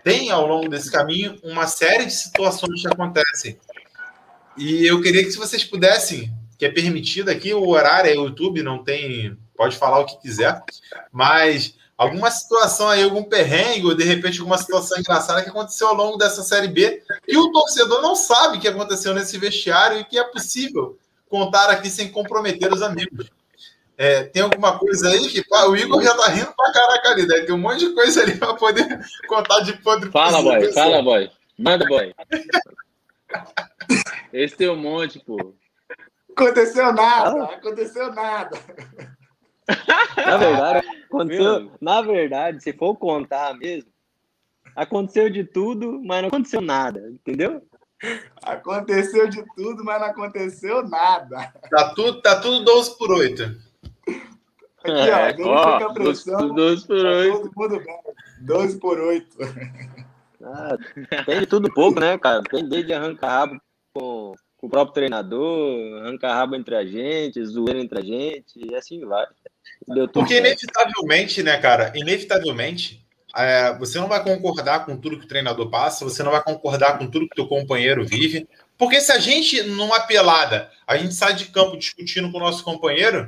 tem ao longo desse caminho uma série de situações que acontecem. E eu queria que se vocês pudessem, que é permitido aqui, o horário é YouTube, não tem. Pode falar o que quiser, mas alguma situação aí, algum perrengue, ou de repente alguma situação engraçada que aconteceu ao longo dessa Série B, e o torcedor não sabe o que aconteceu nesse vestiário e que é possível contar aqui sem comprometer os amigos. É, tem alguma coisa aí que pá, o Igor já tá rindo pra caraca ali, né? Tem um monte de coisa ali pra poder contar de podre Fala, boy, pessoal. fala, boy. Manda, boy. Esse tem um monte, pô. Aconteceu nada, aconteceu nada. Na verdade, aconteceu. Na verdade, se for contar mesmo, aconteceu de tudo, mas não aconteceu nada, entendeu? Aconteceu de tudo, mas não aconteceu nada. Tá tudo, tá tudo 12 por 8. Aqui, ó, É, dando Ó, fica a pressão. dois por tá oito. Todo mundo bem. 12 por 8. Ah, tem de tudo pouco, né, cara? Tem desde arrancar rabo com, com o próprio treinador, arrancar rabo entre a gente, zoeira entre a gente, e assim vai. Porque inevitavelmente, né, cara? Inevitavelmente, é, você não vai concordar com tudo que o treinador passa, você não vai concordar com tudo que o teu companheiro vive. Porque se a gente, numa pelada, a gente sai de campo discutindo com o nosso companheiro,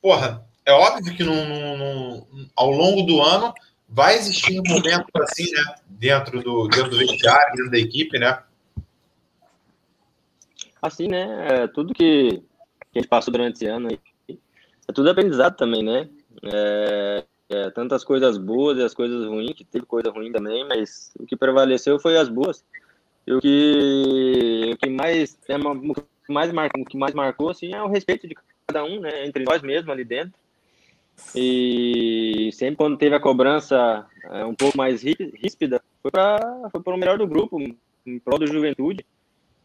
porra, é óbvio que num- num- num- ao longo do ano vai existir um momento assim, né? Dentro do, dentro do vestiário, dentro da equipe, né? Assim, né? é, tudo que, que a gente passou durante esse ano aí, é tudo aprendizado também, né? É, é, tantas coisas boas e as coisas ruins, que teve coisa ruim também, mas o que prevaleceu foi as boas. E o que, o que mais é mais marcou, o que mais marcou assim é o respeito de cada um, né, entre nós mesmos ali dentro. E sempre quando teve a cobrança é, um pouco mais rí- ríspida, foi para o melhor do grupo, em prol do Juventude.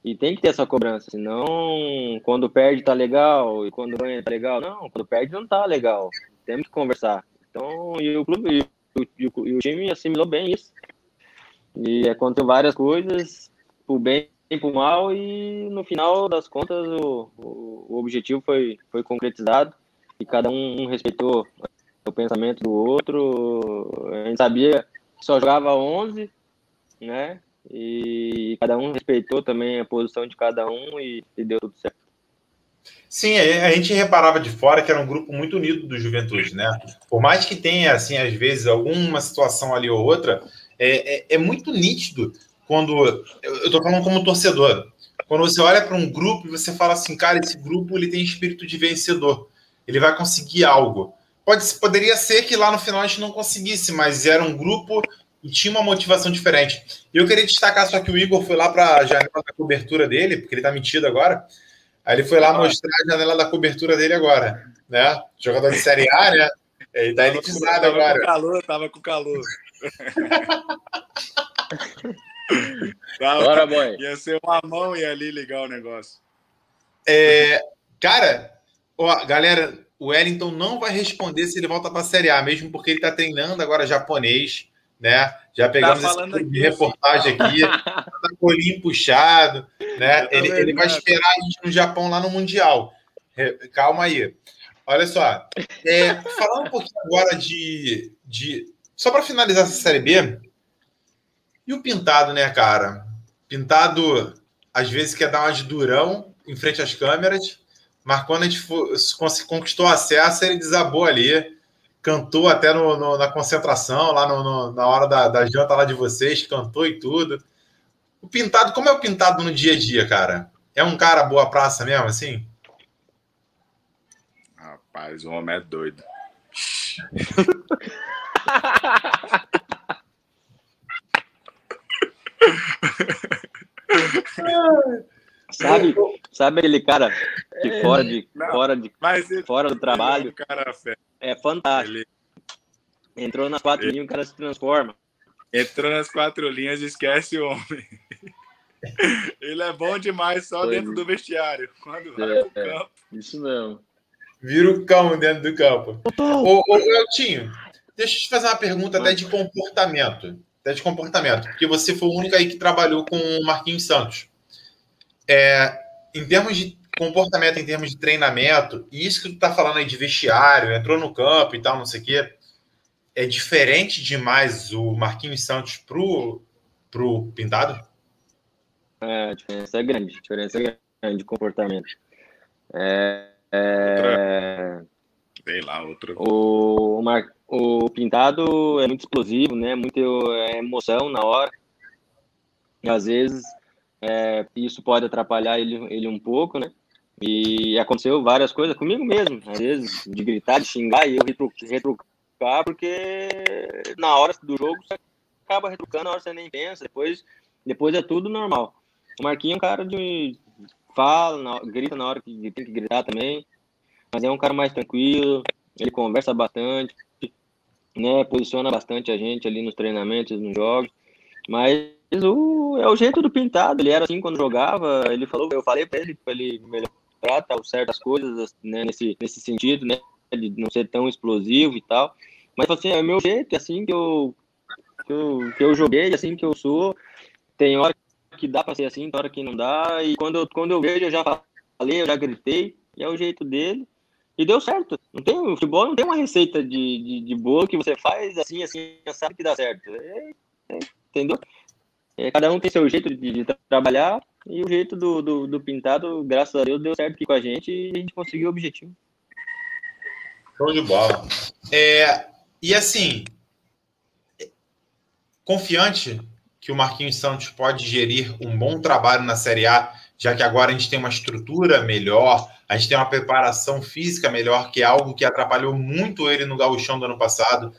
E tem que ter essa cobrança, senão quando perde tá legal e quando ganha tá legal. Não, quando perde não tá legal. Temos que conversar. Então, e o clube e o, e o, e o time assimilou bem isso. E aconteceu várias coisas, pro bem e pro mal, e no final das contas o, o, o objetivo foi, foi concretizado e cada um, um respeitou o pensamento do outro. A gente sabia que só jogava 11, né? E cada um respeitou também a posição de cada um e, e deu tudo certo. Sim, a gente reparava de fora que era um grupo muito unido do Juventude, né? Por mais que tenha, assim, às vezes, alguma situação ali ou outra, é, é, é muito nítido quando. Eu estou falando como torcedor. Quando você olha para um grupo e você fala assim, cara, esse grupo ele tem espírito de vencedor, ele vai conseguir algo. Pode, poderia ser que lá no final a gente não conseguisse, mas era um grupo e tinha uma motivação diferente. E eu queria destacar só que o Igor foi lá para a janela da cobertura dele, porque ele está metido agora. Aí ele foi lá mostrar a janela da cobertura dele agora, né? Jogador de Série A, né? Ele tá elitizado agora. Com calor, tava com calor. tava, Bora, boy. Ia ser uma mão e ali ligar o negócio. É, cara, ó, galera, o Wellington não vai responder se ele volta para a Série A, mesmo porque ele está treinando agora japonês, né? Já pegamos tá esse tipo de reportagem aqui, tá com o olhinho puxado, né? Ele, ele, vai esperar a gente no Japão lá no Mundial. Calma aí. Olha só, é, falando um pouquinho agora de. de só para finalizar essa Série B, e o Pintado, né, cara? Pintado, às vezes, quer dar uma de durão em frente às câmeras, mas quando a gente conquistou acesso, ele desabou ali, cantou até no, no, na concentração, lá no, na hora da, da janta lá de vocês, cantou e tudo. O Pintado, como é o Pintado no dia a dia, cara? É um cara boa praça mesmo, assim? Rapaz, o homem é doido. sabe, sabe aquele cara que fora de, Não, fora de, ele, fora do trabalho é, é fantástico. Ele... Entrou nas quatro ele... linhas, o cara se transforma. Entrou nas quatro linhas, esquece o homem. Ele é bom demais só Foi. dentro do vestiário. Quando vai é, pro campo. Isso mesmo. Vira o cão dentro do campo. Ô, ô Eltinho, deixa eu te fazer uma pergunta até de comportamento. Até de comportamento, porque você foi o único aí que trabalhou com o Marquinhos Santos. É, em termos de comportamento, em termos de treinamento, e isso que tu tá falando aí de vestiário, entrou no campo e tal, não sei o quê, é diferente demais o Marquinhos Santos pro, pro Pintado? É, a diferença é grande, a diferença é grande de comportamento. É, é... Sei lá, outro. O, o, Mar... o Pintado é muito explosivo, né? Muita emoção na hora. E às vezes é, isso pode atrapalhar ele, ele um pouco, né? E aconteceu várias coisas comigo mesmo, às vezes, de gritar, de xingar e eu retrucar, porque na hora do jogo você acaba retrucando, na hora você nem pensa, depois, depois é tudo normal. O Marquinhos é um cara de. fala, grita na hora que tem que gritar também, mas é um cara mais tranquilo, ele conversa bastante, né? Posiciona bastante a gente ali nos treinamentos, nos jogos, mas o, é o jeito do pintado, ele era assim quando jogava, ele falou, eu falei para ele para ele melhorar tal, certas coisas, né, nesse, nesse sentido, né, de não ser tão explosivo e tal, mas assim, é o meu jeito, é assim que eu, que eu, que eu joguei, é assim que eu sou, tem hora que dá para ser assim, tem hora que não dá, e quando eu, quando eu vejo, eu já falei, eu já gritei, é o jeito dele, e deu certo. Não tem, o futebol não tem uma receita de, de, de bolo que você faz assim, assim, sabe que dá certo. É, é, entendeu? É, cada um tem seu jeito de, de trabalhar e o jeito do, do, do, pintado, graças a Deus, deu certo aqui com a gente e a gente conseguiu o objetivo. Show de bola. É, e assim, confiante que o Marquinhos Santos pode gerir um bom trabalho na Série A, já que agora a gente tem uma estrutura melhor, a gente tem uma preparação física melhor, que é algo que atrapalhou muito ele no gauchão do ano passado.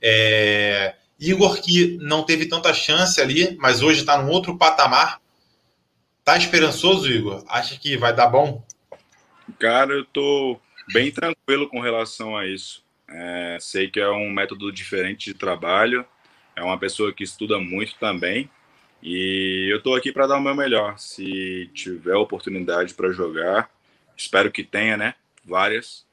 É, Igor, que não teve tanta chance ali, mas hoje está num outro patamar. Tá esperançoso, Igor? Acha que vai dar bom? Cara, eu tô bem tranquilo com relação a isso. É, sei que é um método diferente de trabalho, é uma pessoa que estuda muito também, e eu estou aqui para dar o meu melhor. Se tiver oportunidade para jogar, espero que tenha, né? Várias.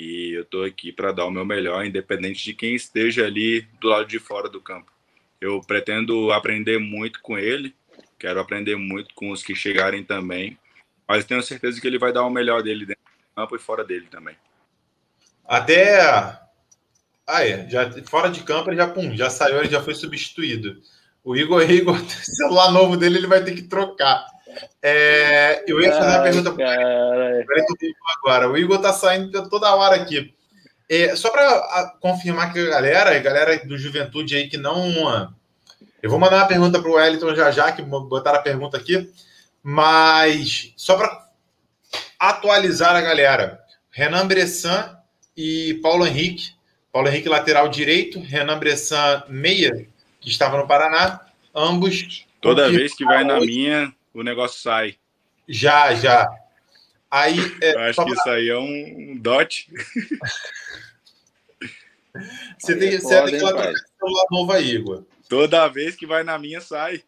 E eu estou aqui para dar o meu melhor, independente de quem esteja ali do lado de fora do campo. Eu pretendo aprender muito com ele, quero aprender muito com os que chegarem também, mas tenho certeza que ele vai dar o melhor dele dentro do campo e fora dele também. Até Ah, é. Já, fora de campo, ele já, pum, já saiu, ele já foi substituído. O Igor, Igor, o celular novo dele, ele vai ter que trocar. É, eu ia fazer uma pergunta para agora. O Igor tá saindo toda hora aqui. É, só para confirmar que a galera, a galera do Juventude aí que não. Eu vou mandar uma pergunta para o Wellington já já, que botaram a pergunta aqui. Mas só para atualizar a galera: Renan Bressan e Paulo Henrique. Paulo Henrique, lateral direito, Renan Bressan, meia, que estava no Paraná. Ambos. Toda vez que vai na minha, o negócio sai. Já, já. Aí, é, Eu acho que pra... isso aí é um, um dot. você tem, é você tem que trocar celular novo aí, Igor. Toda vez que vai na minha, sai.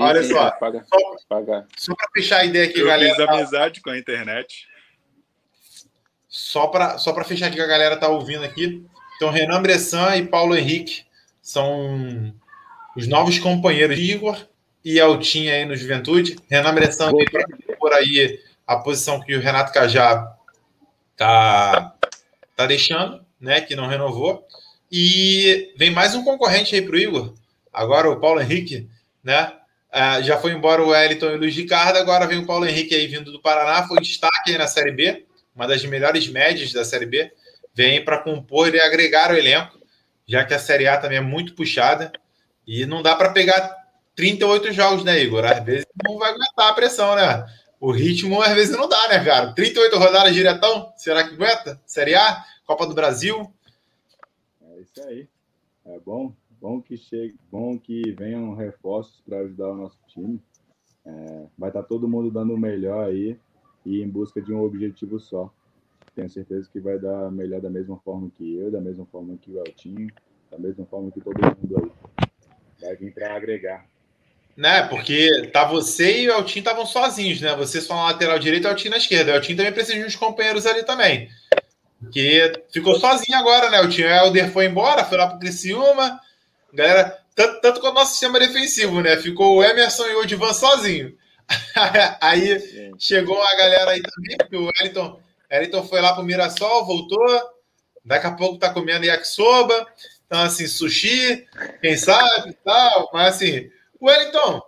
Olha só. Paga, paga. Só para fechar a ideia aqui, Eu galera. Fiz amizade com a internet. Só para só fechar aqui que a galera tá ouvindo aqui. Então, Renan Bressan e Paulo Henrique são os novos companheiros de Igor e Altinha aí no Juventude. Renan Bressan por aí a posição que o Renato Cajá tá, tá deixando, né? Que não renovou. E vem mais um concorrente aí para o Igor. Agora o Paulo Henrique, né? Uh, já foi embora o Wellington e o Luiz Ricardo, agora vem o Paulo Henrique aí vindo do Paraná, foi destaque aí na Série B, uma das melhores médias da Série B. Vem para compor e agregar o elenco, já que a Série A também é muito puxada. E não dá para pegar 38 jogos, né, Igor? Às vezes não vai aguentar a pressão, né? O ritmo às vezes não dá, né, cara? 38 rodadas diretão, será que aguenta? Série A, Copa do Brasil, isso aí. É bom, bom que chegue, bom que venham reforços para ajudar o nosso time. É, vai estar tá todo mundo dando o melhor aí e em busca de um objetivo só. Tenho certeza que vai dar melhor da mesma forma que eu, da mesma forma que o Eltinho, da mesma forma que todo mundo aí. Vai vir para agregar. Né, porque tá você e o Eltinho estavam sozinhos, né? Você só na lateral direita e o Eltinho na esquerda. O Eltinho também precisa de uns companheiros ali também. Que ficou sozinho agora, né? O Tio Helder foi embora, foi lá pro Criciúma. Galera, tanto, tanto com o nosso sistema defensivo, né? Ficou o Emerson e o Odivan sozinho. aí chegou a galera aí também, porque o Wellington, Wellington foi lá pro Mirassol, voltou. Daqui a pouco tá comendo yakisoba. Então, assim, sushi, quem sabe tal. Mas, assim, Wellington,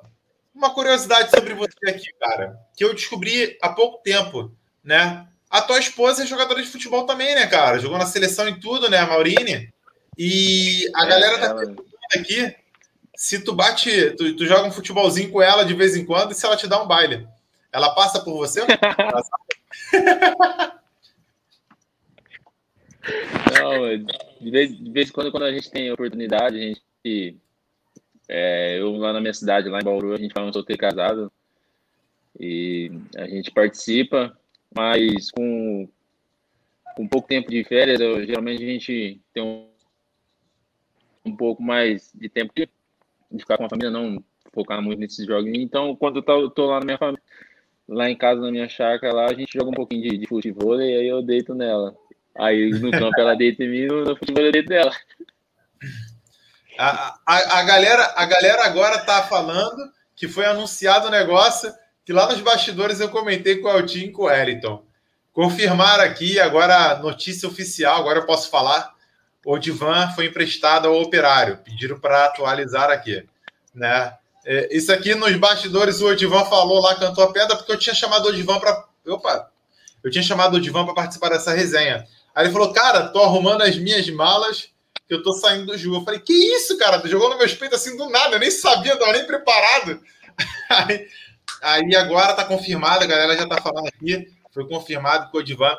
uma curiosidade sobre você aqui, cara, que eu descobri há pouco tempo, né? A tua esposa é jogadora de futebol também, né, cara? Jogou na seleção e tudo, né, a Maurine? E a é, galera tá perguntando aqui se tu bate, tu, tu, joga um futebolzinho com ela de vez em quando e se ela te dá um baile. Ela passa por você? Não, de vez, de vez em quando, quando a gente tem oportunidade, a gente. É, eu lá na minha cidade, lá em Bauru, a gente fala um solteiro casado. E a gente participa mas com, com pouco tempo de férias, eu, geralmente a gente tem um, um pouco mais de tempo de ficar com a família, não focar muito nesses jogos. Então, quando eu tô, tô lá na minha família, lá em casa, na minha chácara, lá a gente joga um pouquinho de, de futebol e aí eu deito nela. Aí no campo ela deita em mim, no, no futebol eu deito nela. A, a, a, galera, a galera agora tá falando que foi anunciado o negócio que lá nos bastidores eu comentei com o Eltinho e com o Wellington. Confirmar aqui, agora notícia oficial, agora eu posso falar. O Divan foi emprestado ao operário. Pediram para atualizar aqui. Né? É, isso aqui nos bastidores, o Odivan falou lá, cantou a pedra, porque eu tinha chamado o Odivan para. Opa! Eu tinha chamado o Odivan para participar dessa resenha. Aí ele falou: Cara, tô arrumando as minhas malas, que eu tô saindo do jogo. Eu falei: Que isso, cara? Tu jogou no meu peito assim do nada, eu nem sabia, tava nem preparado. Aí, Aí agora está confirmado, a galera já está falando aqui, foi confirmado que o Odivan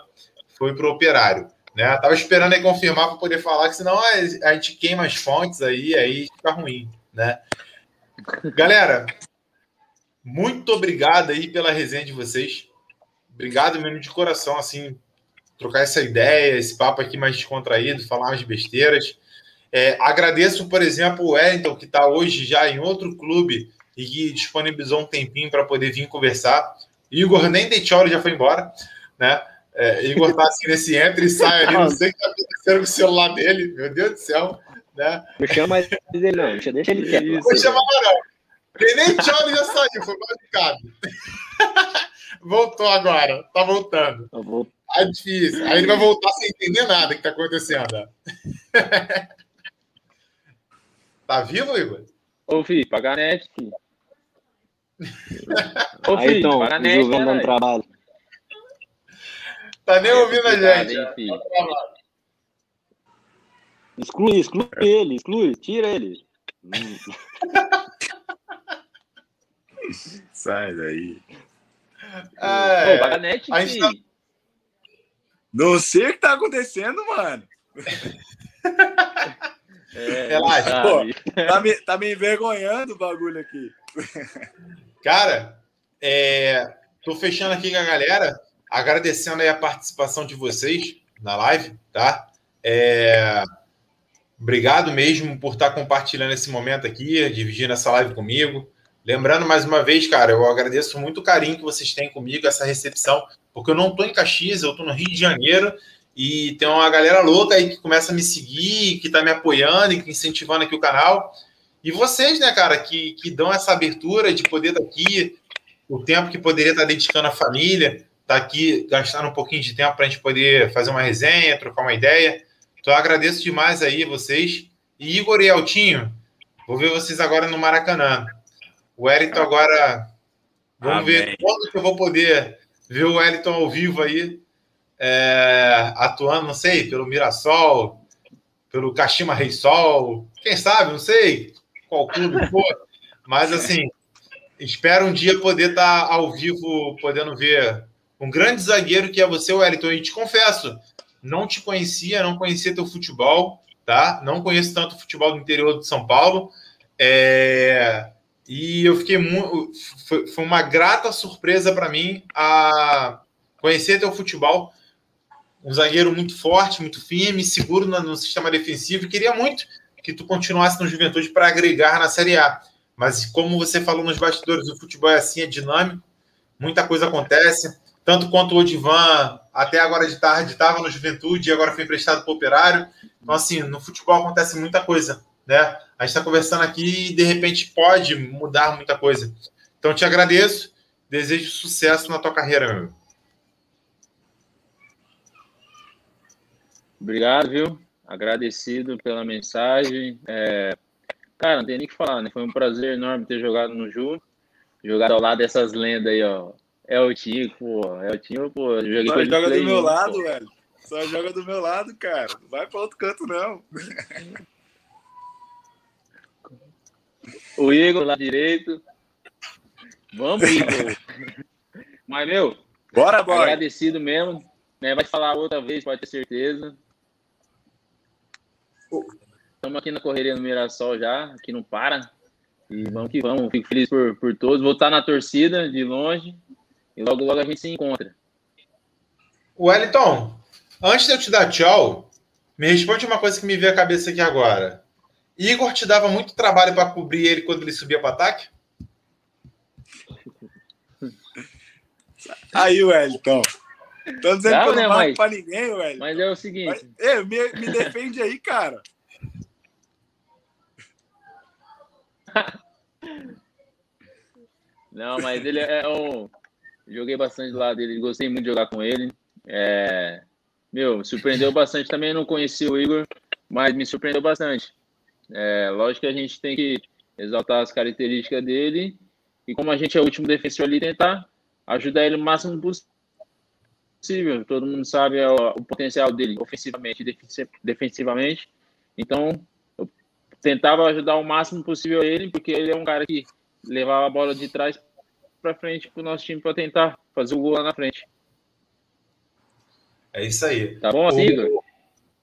foi para o operário. Né? Tava esperando aí confirmar para poder falar, que senão a gente queima as fontes aí, aí fica ruim, né? Galera, muito obrigado aí pela resenha de vocês. Obrigado mesmo de coração, assim, trocar essa ideia, esse papo aqui mais descontraído, falar umas besteiras. É, agradeço, por exemplo, o Wellington, que está hoje já em outro clube e que disponibilizou um tempinho para poder vir conversar. Igor nem Deitchori já foi embora, né? É, Igor tá assim nesse entra e sai ali, não sei o que tá acontecendo com o celular dele, meu Deus do céu, né? Não chama ele não, deixa, deixa ele quieto. Não vou chamar não. Nem Tchori já saiu, foi machucado. Voltou agora, tá voltando. Eu vou- Tá difícil. Aí ele vai voltar sem entender nada que tá acontecendo. tá vivo, Igor? Ô, filho, paga a net, filho. Ô, Aí, filho, Tom, paga a net, Juventus dando trabalho. Tá nem ouvindo a gente. hein, filho. Exclui, exclui ele, exclui, tira ele. Hum, Sai daí. É, Pô, paga a net, a gente tá- filho. Não sei o que tá acontecendo, mano. É, Relaxa, sabe? Tá me, tá me envergonhando o bagulho aqui. Cara, é, tô fechando aqui com a galera, agradecendo aí a participação de vocês na live, tá? É, obrigado mesmo por estar compartilhando esse momento aqui, dividindo essa live comigo. Lembrando mais uma vez, cara, eu agradeço muito o carinho que vocês têm comigo, essa recepção, porque eu não tô em Caxias, eu tô no Rio de Janeiro e tem uma galera louca aí que começa a me seguir, que tá me apoiando e incentivando aqui o canal. E vocês, né, cara, que, que dão essa abertura de poder estar aqui, o tempo que poderia estar dedicando à família, tá aqui gastando um pouquinho de tempo para a gente poder fazer uma resenha, trocar uma ideia. Então eu agradeço demais aí vocês. E Igor e Altinho, vou ver vocês agora no Maracanã. O Wellington agora. Vamos ver Amém. quando que eu vou poder ver o Wellington ao vivo aí, é, atuando, não sei, pelo Mirassol, pelo Kashima Rei Sol, quem sabe, não sei qual clube for, mas assim, espero um dia poder estar ao vivo, podendo ver um grande zagueiro que é você, Wellington, e te confesso, não te conhecia, não conhecia teu futebol, tá? Não conheço tanto o futebol do interior de São Paulo, é, e eu fiquei muito. Foi, foi uma grata surpresa para mim a conhecer teu futebol. Um zagueiro muito forte, muito firme, seguro no, no sistema defensivo. Queria muito que tu continuasse no Juventude para agregar na Série A. Mas como você falou nos bastidores, o futebol é assim, é dinâmico, muita coisa acontece. Tanto quanto o Odivan, até agora de tarde, estava no Juventude e agora foi emprestado para o Operário. Então, assim, no futebol acontece muita coisa, né? A gente está conversando aqui e de repente pode mudar muita coisa. Então, te agradeço, desejo sucesso na tua carreira, meu. Obrigado, viu? Agradecido pela mensagem. É, Cara, não tem nem o que falar, né? Foi um prazer enorme ter jogado no Ju, jogado ao lado dessas lendas aí, ó. É o Tinho, pô. É o Tinho, pô. Eu joguei Só joga do meu 1, lado, pô. velho. Só joga do meu lado, cara. Não vai pra outro canto, não. O Igor lá direito. Vamos, Igor. Mas, meu, Bora, boy. agradecido mesmo. Né? Vai falar outra vez, pode ter certeza. Estamos aqui na correria no Mirassol já, aqui não para. E vamos que vamos. Fico feliz por, por todos. Vou estar na torcida de longe. E logo, logo a gente se encontra. Wellington, antes de eu te dar tchau, me responde uma coisa que me veio à cabeça aqui agora. Igor te dava muito trabalho para cobrir ele quando ele subia para ataque? Aí, Wellington. Tô dizendo Dá, que eu não né, marco mas- pra ninguém, Wellington. Mas é o Mas, seguinte. Ei, me, me defende aí, cara. Não, mas ele é um. Joguei bastante do lado dele, gostei muito de jogar com ele. É... Meu, me surpreendeu bastante. Também não conhecia o Igor, mas me surpreendeu bastante. É... Lógico que a gente tem que exaltar as características dele e, como a gente é o último defensor ali, tentar ajudar ele o máximo possível. Todo mundo sabe o, o potencial dele, ofensivamente e defen- defensivamente. Então, eu tentava ajudar o máximo possível ele, porque ele é um cara que levava a bola de trás para frente pro nosso time para tentar fazer o gol lá na frente. É isso aí. Tá bom, assim, Igor?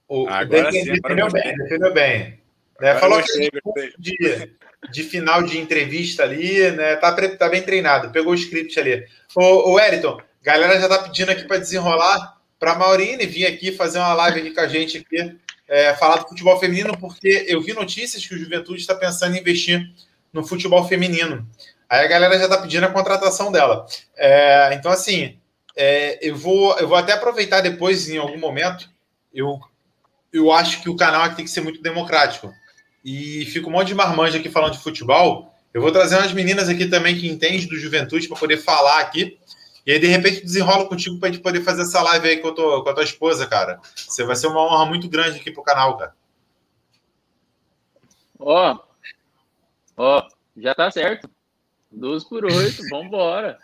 O, Agora defendeu, sim, agora defendeu bem, defendeu bem. Né, falou gostei, gostei. de, de final de entrevista ali, né? Tá, tá bem treinado, pegou o script ali. Ô, ô Wellington, galera já tá pedindo aqui para desenrolar para Maurine vir aqui fazer uma live aqui com a gente aqui, é, falar do futebol feminino, porque eu vi notícias que o Juventude está pensando em investir no futebol feminino. Aí a galera já tá pedindo a contratação dela. É, então, assim, é, eu, vou, eu vou até aproveitar depois, em algum momento, eu, eu acho que o canal aqui tem que ser muito democrático. E fica um monte de marmanja aqui falando de futebol. Eu vou trazer umas meninas aqui também que entendem do Juventude para poder falar aqui. E aí, de repente, desenrola contigo pra gente poder fazer essa live aí com a tua, com a tua esposa, cara. Você vai ser uma honra muito grande aqui pro canal, cara. Ó, ó, já tá certo. 12 por 8, vambora.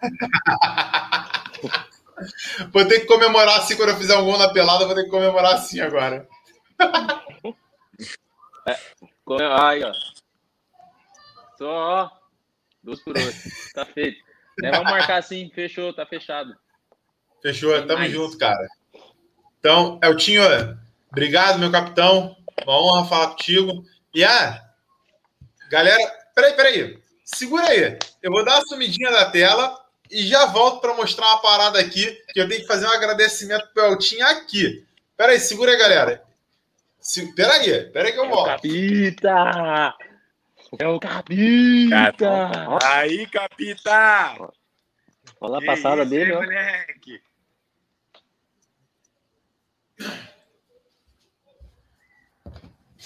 Vou ter que comemorar assim quando eu fizer um gol na pelada, vou ter que comemorar assim agora. Come- Aí, ó. Só, ó. 12 por 8. Tá feito. Né, vamos marcar assim, fechou, tá fechado. Fechou, tamo Demais. junto, cara. Então, Eltinho, obrigado, meu capitão. Uma honra falar contigo. E ah, galera, peraí, peraí. Segura aí. Eu vou dar uma sumidinha da tela e já volto para mostrar uma parada aqui que eu tenho que fazer um agradecimento pro Eltinho aqui. Peraí, segura aí, galera. Se... Peraí, peraí que eu É o volto. Capita! É o Capita! Aí, capita! Olha a passada isso, dele, moleque?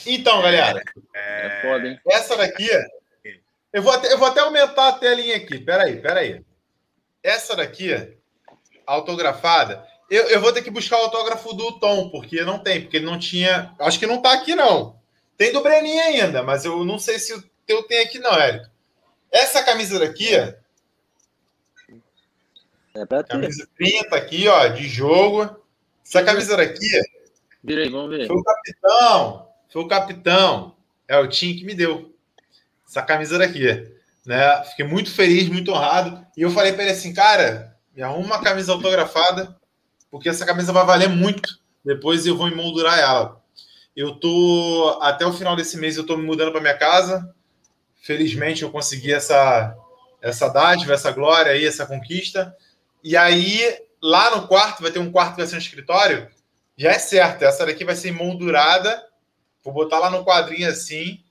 Então, galera, É foda, hein? Essa daqui, eu vou, até, eu vou até aumentar a telinha aqui. Peraí, peraí. Essa daqui, autografada, eu, eu vou ter que buscar o autógrafo do Tom, porque não tem, porque ele não tinha. Acho que não tá aqui, não. Tem do Breninho ainda, mas eu não sei se o teu tem aqui, não, Érico. Essa camisa daqui, É pra ter. camisa 30 aqui, ó, de jogo. Essa camisa daqui Vira aí, vamos ver. Foi o capitão, foi o capitão, é o Tim que me deu essa camisa daqui, né? Fiquei muito feliz, muito honrado. E eu falei para ele assim, cara, me arruma uma camisa autografada, porque essa camisa vai valer muito. Depois eu vou emoldurar ela. Eu tô até o final desse mês eu tô me mudando para minha casa. Felizmente eu consegui essa essa dádiva, essa glória aí, essa conquista. E aí lá no quarto vai ter um quarto que vai ser um escritório já é certo. Essa daqui vai ser moldurada. Vou botar lá no quadrinho assim.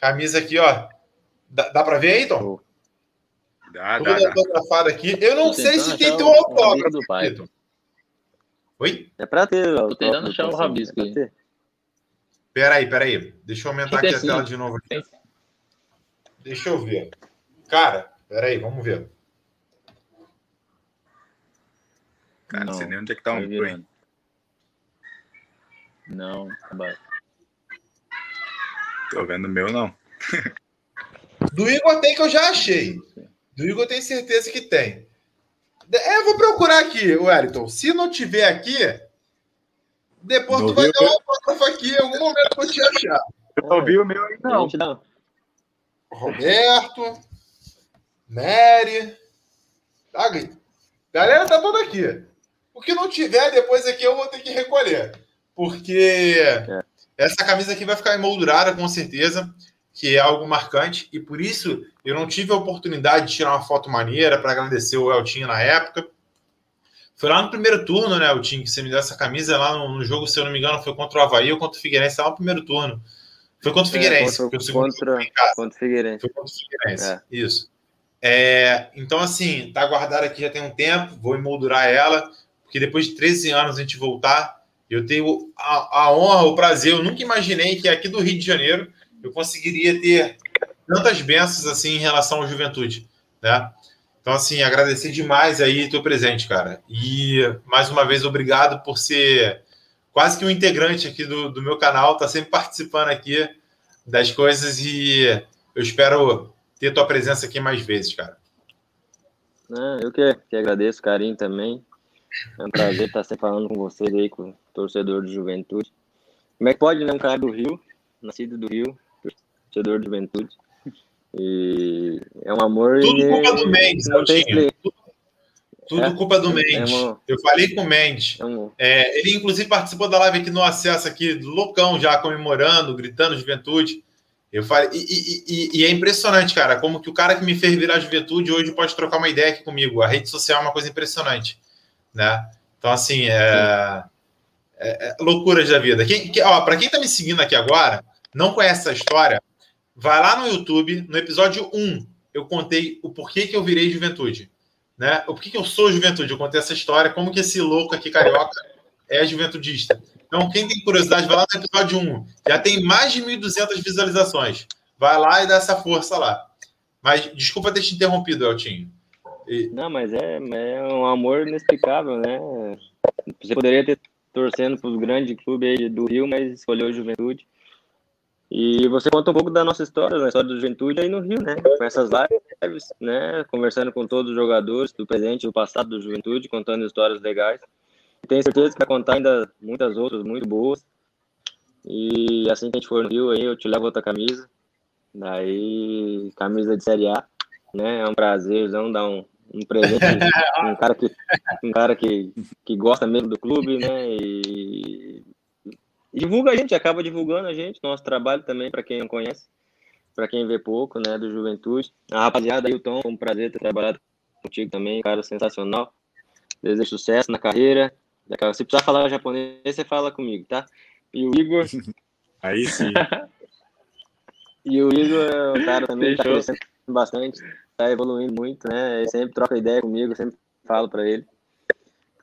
Camisa aqui, ó. Dá, dá pra ver aí, Tom? Dá, dá, Toda dá. autografada aqui. Eu não Tô sei se tem teu autógrafo. rabisco do pai. Vitor. Oi? É pra ter, ó. Tô tentando achar o rabisco aí. ter. Peraí, peraí. Deixa eu aumentar aqui a tela de novo. Aqui. Deixa eu ver. Cara, peraí, vamos ver. Cara, não Não, sei nem onde é que tá Vai um virando. Não, abaixo. Tô vendo o meu, não. Do Igor tem que eu já achei. Do Igor eu tenho certeza que tem. É, eu vou procurar aqui, Wellington. Se não tiver aqui, depois Não tu vai viu? dar um autógrafo aqui em algum momento eu te achar. Eu não vi o meu aí, A não. dá. Roberto, Nery. Tá, galera tá toda aqui. O que não tiver, depois aqui eu vou ter que recolher. Porque essa camisa aqui vai ficar emoldurada, com certeza, que é algo marcante. E por isso eu não tive a oportunidade de tirar uma foto maneira para agradecer o Eltinho na época. Foi lá no primeiro turno, né, Eltinho, que você me deu essa camisa lá no, no jogo, se eu não me engano, foi contra o Havaí ou contra o Figueirense, lá no primeiro turno. Foi contra o Figueirense, contra- porque o contra-. Contra o Figueirense. Foi contra o Figueirense. É. Isso. É, então, assim, tá guardada aqui já tem um tempo, vou emoldurar ela, porque depois de 13 anos a gente voltar, eu tenho a, a honra, o prazer, eu nunca imaginei que aqui do Rio de Janeiro eu conseguiria ter tantas bênçãos assim em relação à juventude, né? Então, assim, agradecer demais aí teu presente, cara. E, mais uma vez, obrigado por ser quase que um integrante aqui do, do meu canal, tá sempre participando aqui das coisas e eu espero ter tua presença aqui mais vezes, cara. Eu que, que agradeço o carinho também. É um prazer estar sempre falando com vocês aí, com o torcedor de juventude. Como é que pode, né? Um cara do Rio, nascido do Rio, torcedor de juventude. E é um amor. Tudo e culpa do Mendes, não tem Eltinho. explicação. Tudo É. culpa do É Mendes. uma- Eu falei com o Mendes. É um, É, ele, inclusive, participou da live aqui no acesso aqui, do loucão já comemorando, gritando juventude. Eu falei, e, e- e- é impressionante, cara, como que o cara que me fez virar juventude hoje pode trocar uma ideia aqui comigo. A rede social é uma coisa impressionante, né? Então, assim, é, é- é loucuras da vida. Quem, que, ó, para quem tá me seguindo aqui agora, não conhece essa história, vai lá no YouTube, no episódio 1, eu contei o porquê que eu virei juventude, né? O porquê que eu sou juventude. Eu contei essa história, como que esse louco aqui carioca é juventudista. Então, quem tem curiosidade, vai lá no episódio 1. Já tem mais de 1.200 visualizações. Vai lá e dá essa força lá. Mas, desculpa ter te interrompido, Eltinho. E... Não, mas é, é um amor inexplicável, né? Você poderia ter torcendo para os grandes clubes do Rio, mas escolheu Juventude. E você conta um pouco da nossa história, da história do Juventude aí no Rio, né? Com essas lives, né? Conversando com todos os jogadores do presente e do passado do Juventude, contando histórias legais. Tenho certeza que vai contar ainda muitas outras muito boas. E assim que a gente for no Rio aí, eu te levo outra camisa. Daí, camisa de Série A, né? É um prazerzão dar um, um presente, um cara que um cara que, que gosta mesmo do clube, né? E, divulga a gente, acaba divulgando a gente, nosso trabalho também para quem não conhece, para quem vê pouco, né, do Juventude. A rapaziada aí, o Tom, foi um prazer ter trabalhado contigo também, cara sensacional. Desejo sucesso na carreira. Se precisar falar japonês, você fala comigo, tá? E o Igor. Aí sim. e o Igor é um cara também que tá crescendo bastante tá evoluindo muito, né? Ele sempre troca ideia comigo, sempre falo para ele.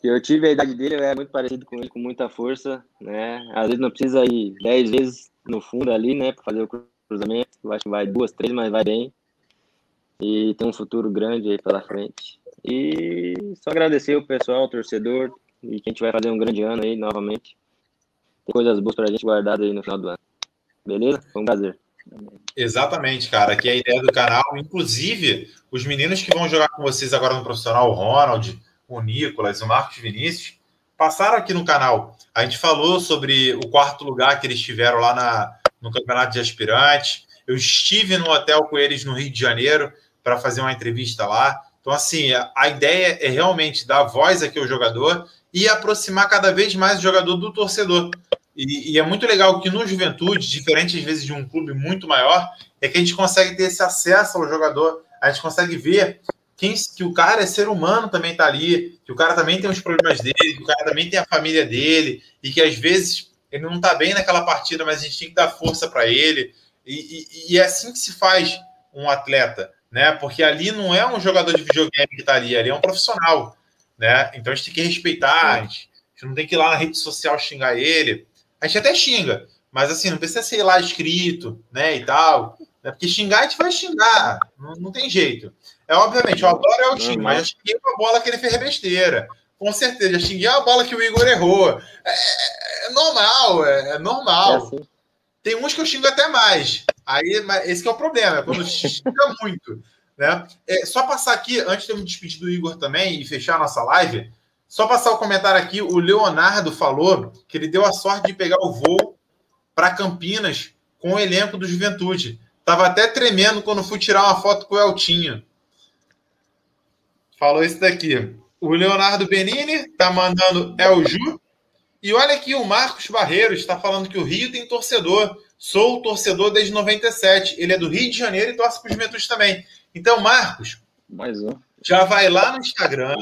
Eu tive a idade dele, eu era muito parecido com ele, com muita força, né? Às vezes não precisa ir dez vezes no fundo ali, né? Para fazer o cruzamento. Eu acho que vai duas, três, mas vai bem. E tem um futuro grande aí pela frente. E só agradecer o pessoal, o torcedor, e que a gente vai fazer um grande ano aí novamente. Tem coisas boas pra gente guardadas aí no final do ano. Beleza? Foi um prazer. Exatamente, cara, que é a ideia do canal. Inclusive, os meninos que vão jogar com vocês agora no profissional, o Ronald, o Nicolas, o Marcos Vinícius, passaram aqui no canal. A gente falou sobre o quarto lugar que eles tiveram lá na, no campeonato de aspirantes. Eu estive no hotel com eles no Rio de Janeiro para fazer uma entrevista lá. Então, assim, a, a ideia é realmente dar voz aqui ao jogador e aproximar cada vez mais o jogador do torcedor. E, e, é muito legal que no Juventude, diferente às vezes de um clube muito maior, é que a gente consegue ter esse acesso ao jogador, a gente consegue ver quem, que o cara é ser humano também está ali, que o cara também tem os problemas dele, que o cara também tem a família dele, e que às vezes ele não está bem naquela partida, mas a gente tem que dar força para ele. E, e, e, é assim que se faz um atleta, né? Porque ali não é um jogador de videogame que está ali, ali é um profissional, né? Então a gente tem que respeitar, a gente, a gente não tem que ir lá na rede social xingar ele. A gente até xinga, mas assim, não precisa ser lá escrito, né, e tal. Né? Porque xingar a gente vai xingar, não, não tem jeito. É obviamente, eu adoro é o time, mas já xinguei uma bola que ele fez besteira. Com certeza, já xinguei a bola que o Igor errou. É, é, é normal, é, é normal. É assim. Tem uns que eu xingo até mais. Aí, esse é o problema, é quando xinga muito. Né? É, só passar aqui, antes de eu me despedir do Igor também e fechar a nossa live, só passar o comentário aqui, o Leonardo falou que ele deu a sorte de pegar o voo para Campinas com o elenco do Juventude. Tava até tremendo quando fui tirar uma foto com o Eltinho. Falou isso daqui. O Leonardo Benini tá mandando Elju. E olha aqui, o Marcos Barreiros está falando que o Rio tem torcedor. Sou torcedor desde 97. Ele é do Rio de Janeiro e torce para o Juventude também. Então, Marcos, mais um. já vai lá no Instagram,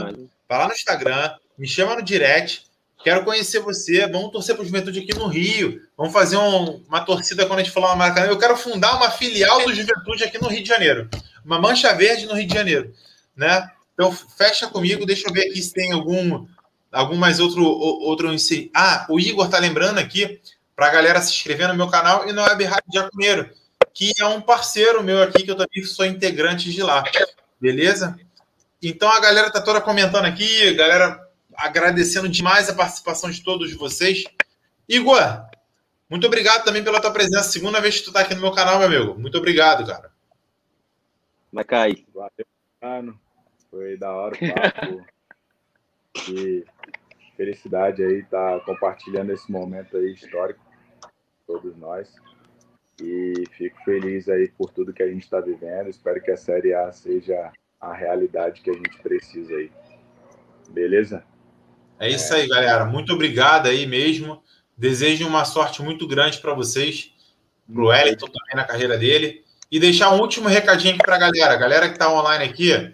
vai lá no Instagram, me chama no direct. Quero conhecer você. Vamos torcer para o Juventude aqui no Rio. Vamos fazer um, uma torcida quando a gente falar uma marca. Eu quero fundar uma filial do Juventude aqui no Rio de Janeiro. Uma mancha verde no Rio de Janeiro. Né? Então, fecha comigo. Deixa eu ver aqui se tem algum, algum mais outro. outro Ah, o Igor tá lembrando aqui para a galera se inscrever no meu canal e na Web Rádio Jaconeiro, que é um parceiro meu aqui, que eu também sou integrante de lá. Beleza? Então a galera tá toda comentando aqui, galera agradecendo demais a participação de todos vocês. Igor, muito obrigado também pela tua presença. Segunda vez que tu está aqui no meu canal, meu amigo. Muito obrigado, cara. Vai cair. Valeu, mano. Foi da hora o papo. e felicidade aí estar tá compartilhando esse momento aí histórico, todos nós. E fico feliz aí por tudo que a gente está vivendo. Espero que a Série A seja a realidade que a gente precisa aí. Beleza? É isso aí, galera. Muito obrigado aí mesmo. Desejo uma sorte muito grande para vocês, para o Wellington também na carreira dele. E deixar um último recadinho aqui para a galera. Galera que está online aqui,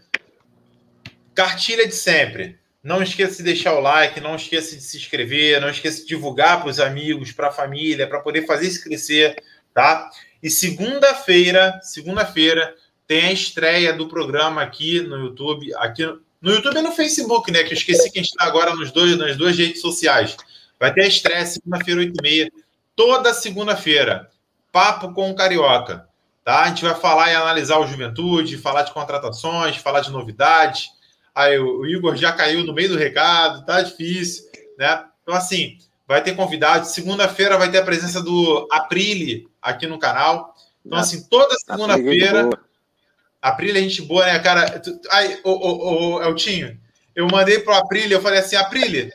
cartilha de sempre. Não esqueça de deixar o like, não esqueça de se inscrever, não esqueça de divulgar para os amigos, para a família, para poder fazer isso crescer, tá? E segunda-feira, segunda-feira, tem a estreia do programa aqui no YouTube, aqui no YouTube e no Facebook, né? Que eu esqueci que a gente está agora nos dois, nas duas redes sociais. Vai ter a estreia segunda-feira, 8h30. Toda segunda-feira. Papo com o Carioca. Tá? A gente vai falar e analisar o Juventude, falar de contratações, falar de novidades. Aí o Igor já caiu no meio do recado, tá difícil, né? Então, assim, vai ter convidado. Segunda-feira vai ter a presença do Aprile aqui no canal. Então, assim, toda segunda-feira. Aprile é gente boa, né, cara? Aí, o, o, o Eltinho, eu mandei pro Aprile, eu falei assim, Aprile,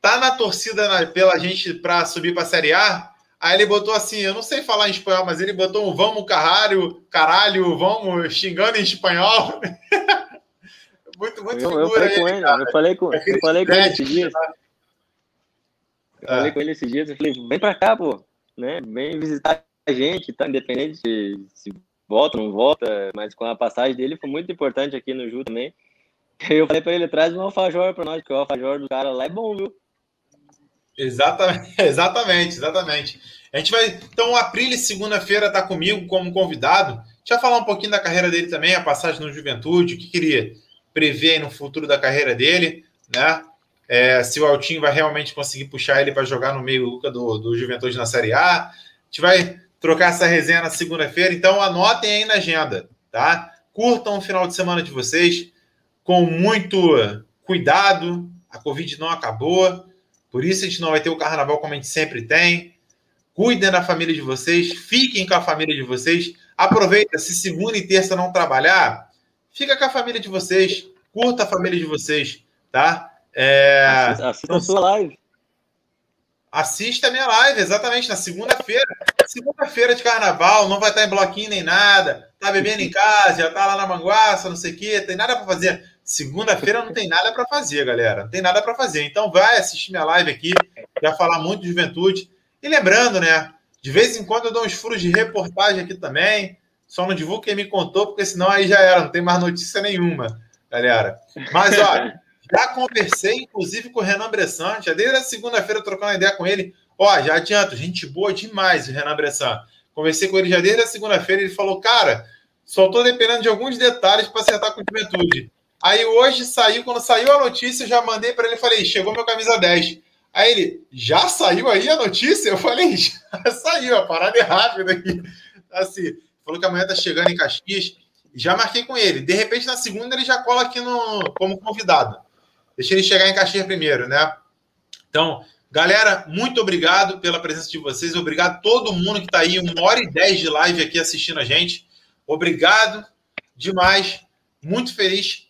tá na torcida na, pela gente para subir para a Série A? Aí ele botou assim, eu não sei falar em espanhol, mas ele botou um vamos caralho, caralho, vamos xingando em espanhol. muito, muito eu, eu falei com ele, eu falei com, eu falei com ele esses dias. Eu falei é. com ele esses dias, eu falei, vem pra cá, pô, né? Vem visitar a gente, tá? Independente se, se volta não volta, mas com a passagem dele foi muito importante aqui no Ju também. Eu falei pra ele, traz um alfajor pra nós, porque o alfajor do cara lá é bom, viu? Exatamente, exatamente, exatamente. A gente vai. Então, o Aprile, segunda-feira, está comigo como convidado. Deixa eu falar um pouquinho da carreira dele também, a passagem no Juventude, o que queria prever no futuro da carreira dele, né? É, se o Altinho vai realmente conseguir puxar ele para jogar no meio do, do Juventude na Série A. A gente vai trocar essa resenha na segunda-feira, então anotem aí na agenda, tá? Curtam o final de semana de vocês com muito cuidado. A Covid não acabou, por isso a gente não vai ter o carnaval como a gente sempre tem. Cuidem da família de vocês, fiquem com a família de vocês. Aproveita, se segunda e terça não trabalhar, fica com a família de vocês, curta a família de vocês, tá? É... Assista, assista a sua live. Assista a minha live, exatamente, na segunda-feira. Segunda-feira de carnaval, não vai estar em bloquinho nem nada. Tá bebendo em casa, já tá lá na manguaça, não sei o quê, tem nada para fazer. Segunda-feira não tem nada para fazer, galera. Não tem nada para fazer. Então vai assistir minha live aqui, já falar muito de juventude. E lembrando, né? De vez em quando eu dou uns furos de reportagem aqui também. Só não divulgo quem me contou, porque senão aí já era, não tem mais notícia nenhuma, galera. Mas, ó, já conversei, inclusive, com o Renan Bressan, já desde a segunda-feira trocando ideia com ele. Ó, já adianto, gente boa demais, o Renan Bressan. Conversei com ele já desde a segunda-feira, ele falou, cara, só tô dependendo de alguns detalhes para acertar com a juventude. Aí hoje saiu, quando saiu a notícia, eu já mandei para ele, falei, chegou meu camisa 10. Aí ele, já saiu aí a notícia? Eu falei, já saiu, a parada é rápida aqui. Assim, falou que amanhã tá chegando em Caxias. Já marquei com ele. De repente, na segunda, ele já cola aqui no, como convidado. Deixa ele chegar em Caxias primeiro, né? Então, galera, muito obrigado pela presença de vocês. Obrigado a todo mundo que está aí, uma hora e dez de live aqui assistindo a gente. Obrigado demais. Muito feliz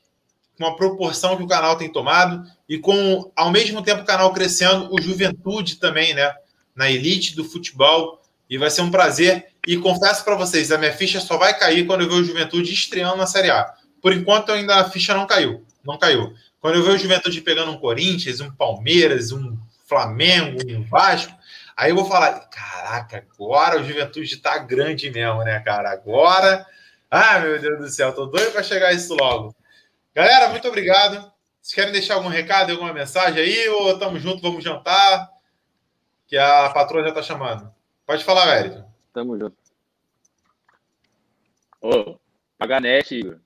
com a proporção que o canal tem tomado e com, ao mesmo tempo, o canal crescendo, o Juventude também, né? Na elite do futebol. E vai ser um prazer. E confesso para vocês, a minha ficha só vai cair quando eu ver o Juventude estreando na Série A. Por enquanto, ainda a ficha não caiu. Não caiu. Quando eu ver o Juventude pegando um Corinthians, um Palmeiras, um Flamengo, um Vasco, aí eu vou falar: caraca, agora o Juventude tá grande mesmo, né, cara? Agora. Ah, meu Deus do céu, tô doido para chegar isso logo. Galera, muito obrigado. Vocês querem deixar algum recado, alguma mensagem aí? Ou tamo junto, vamos jantar? Que a patroa já tá chamando. Pode falar, Wellington. Tamo junto. Ô, paga net, Igor.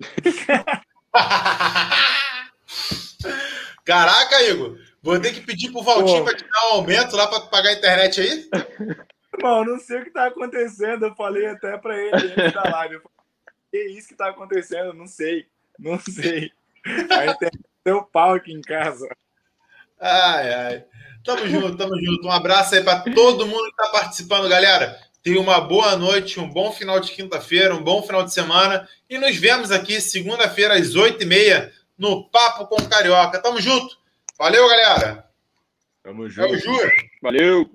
Caraca, Igor. Vou ter que pedir pro Valtinho para te dar um aumento lá para pagar a internet aí? Irmão, não sei o que tá acontecendo. Eu falei até para ele antes da live. que isso que tá acontecendo? Não sei. Não sei. Aí tem teu pau aqui em casa. Ai, ai. Tamo junto, tamo junto. Um abraço aí para todo mundo que tá participando, galera. Tenha uma boa noite, um bom final de quinta-feira, um bom final de semana. E nos vemos aqui segunda-feira às oito e meia no Papo com Carioca. Tamo junto. Valeu, galera. Tamo junto. Tamo junto. Valeu.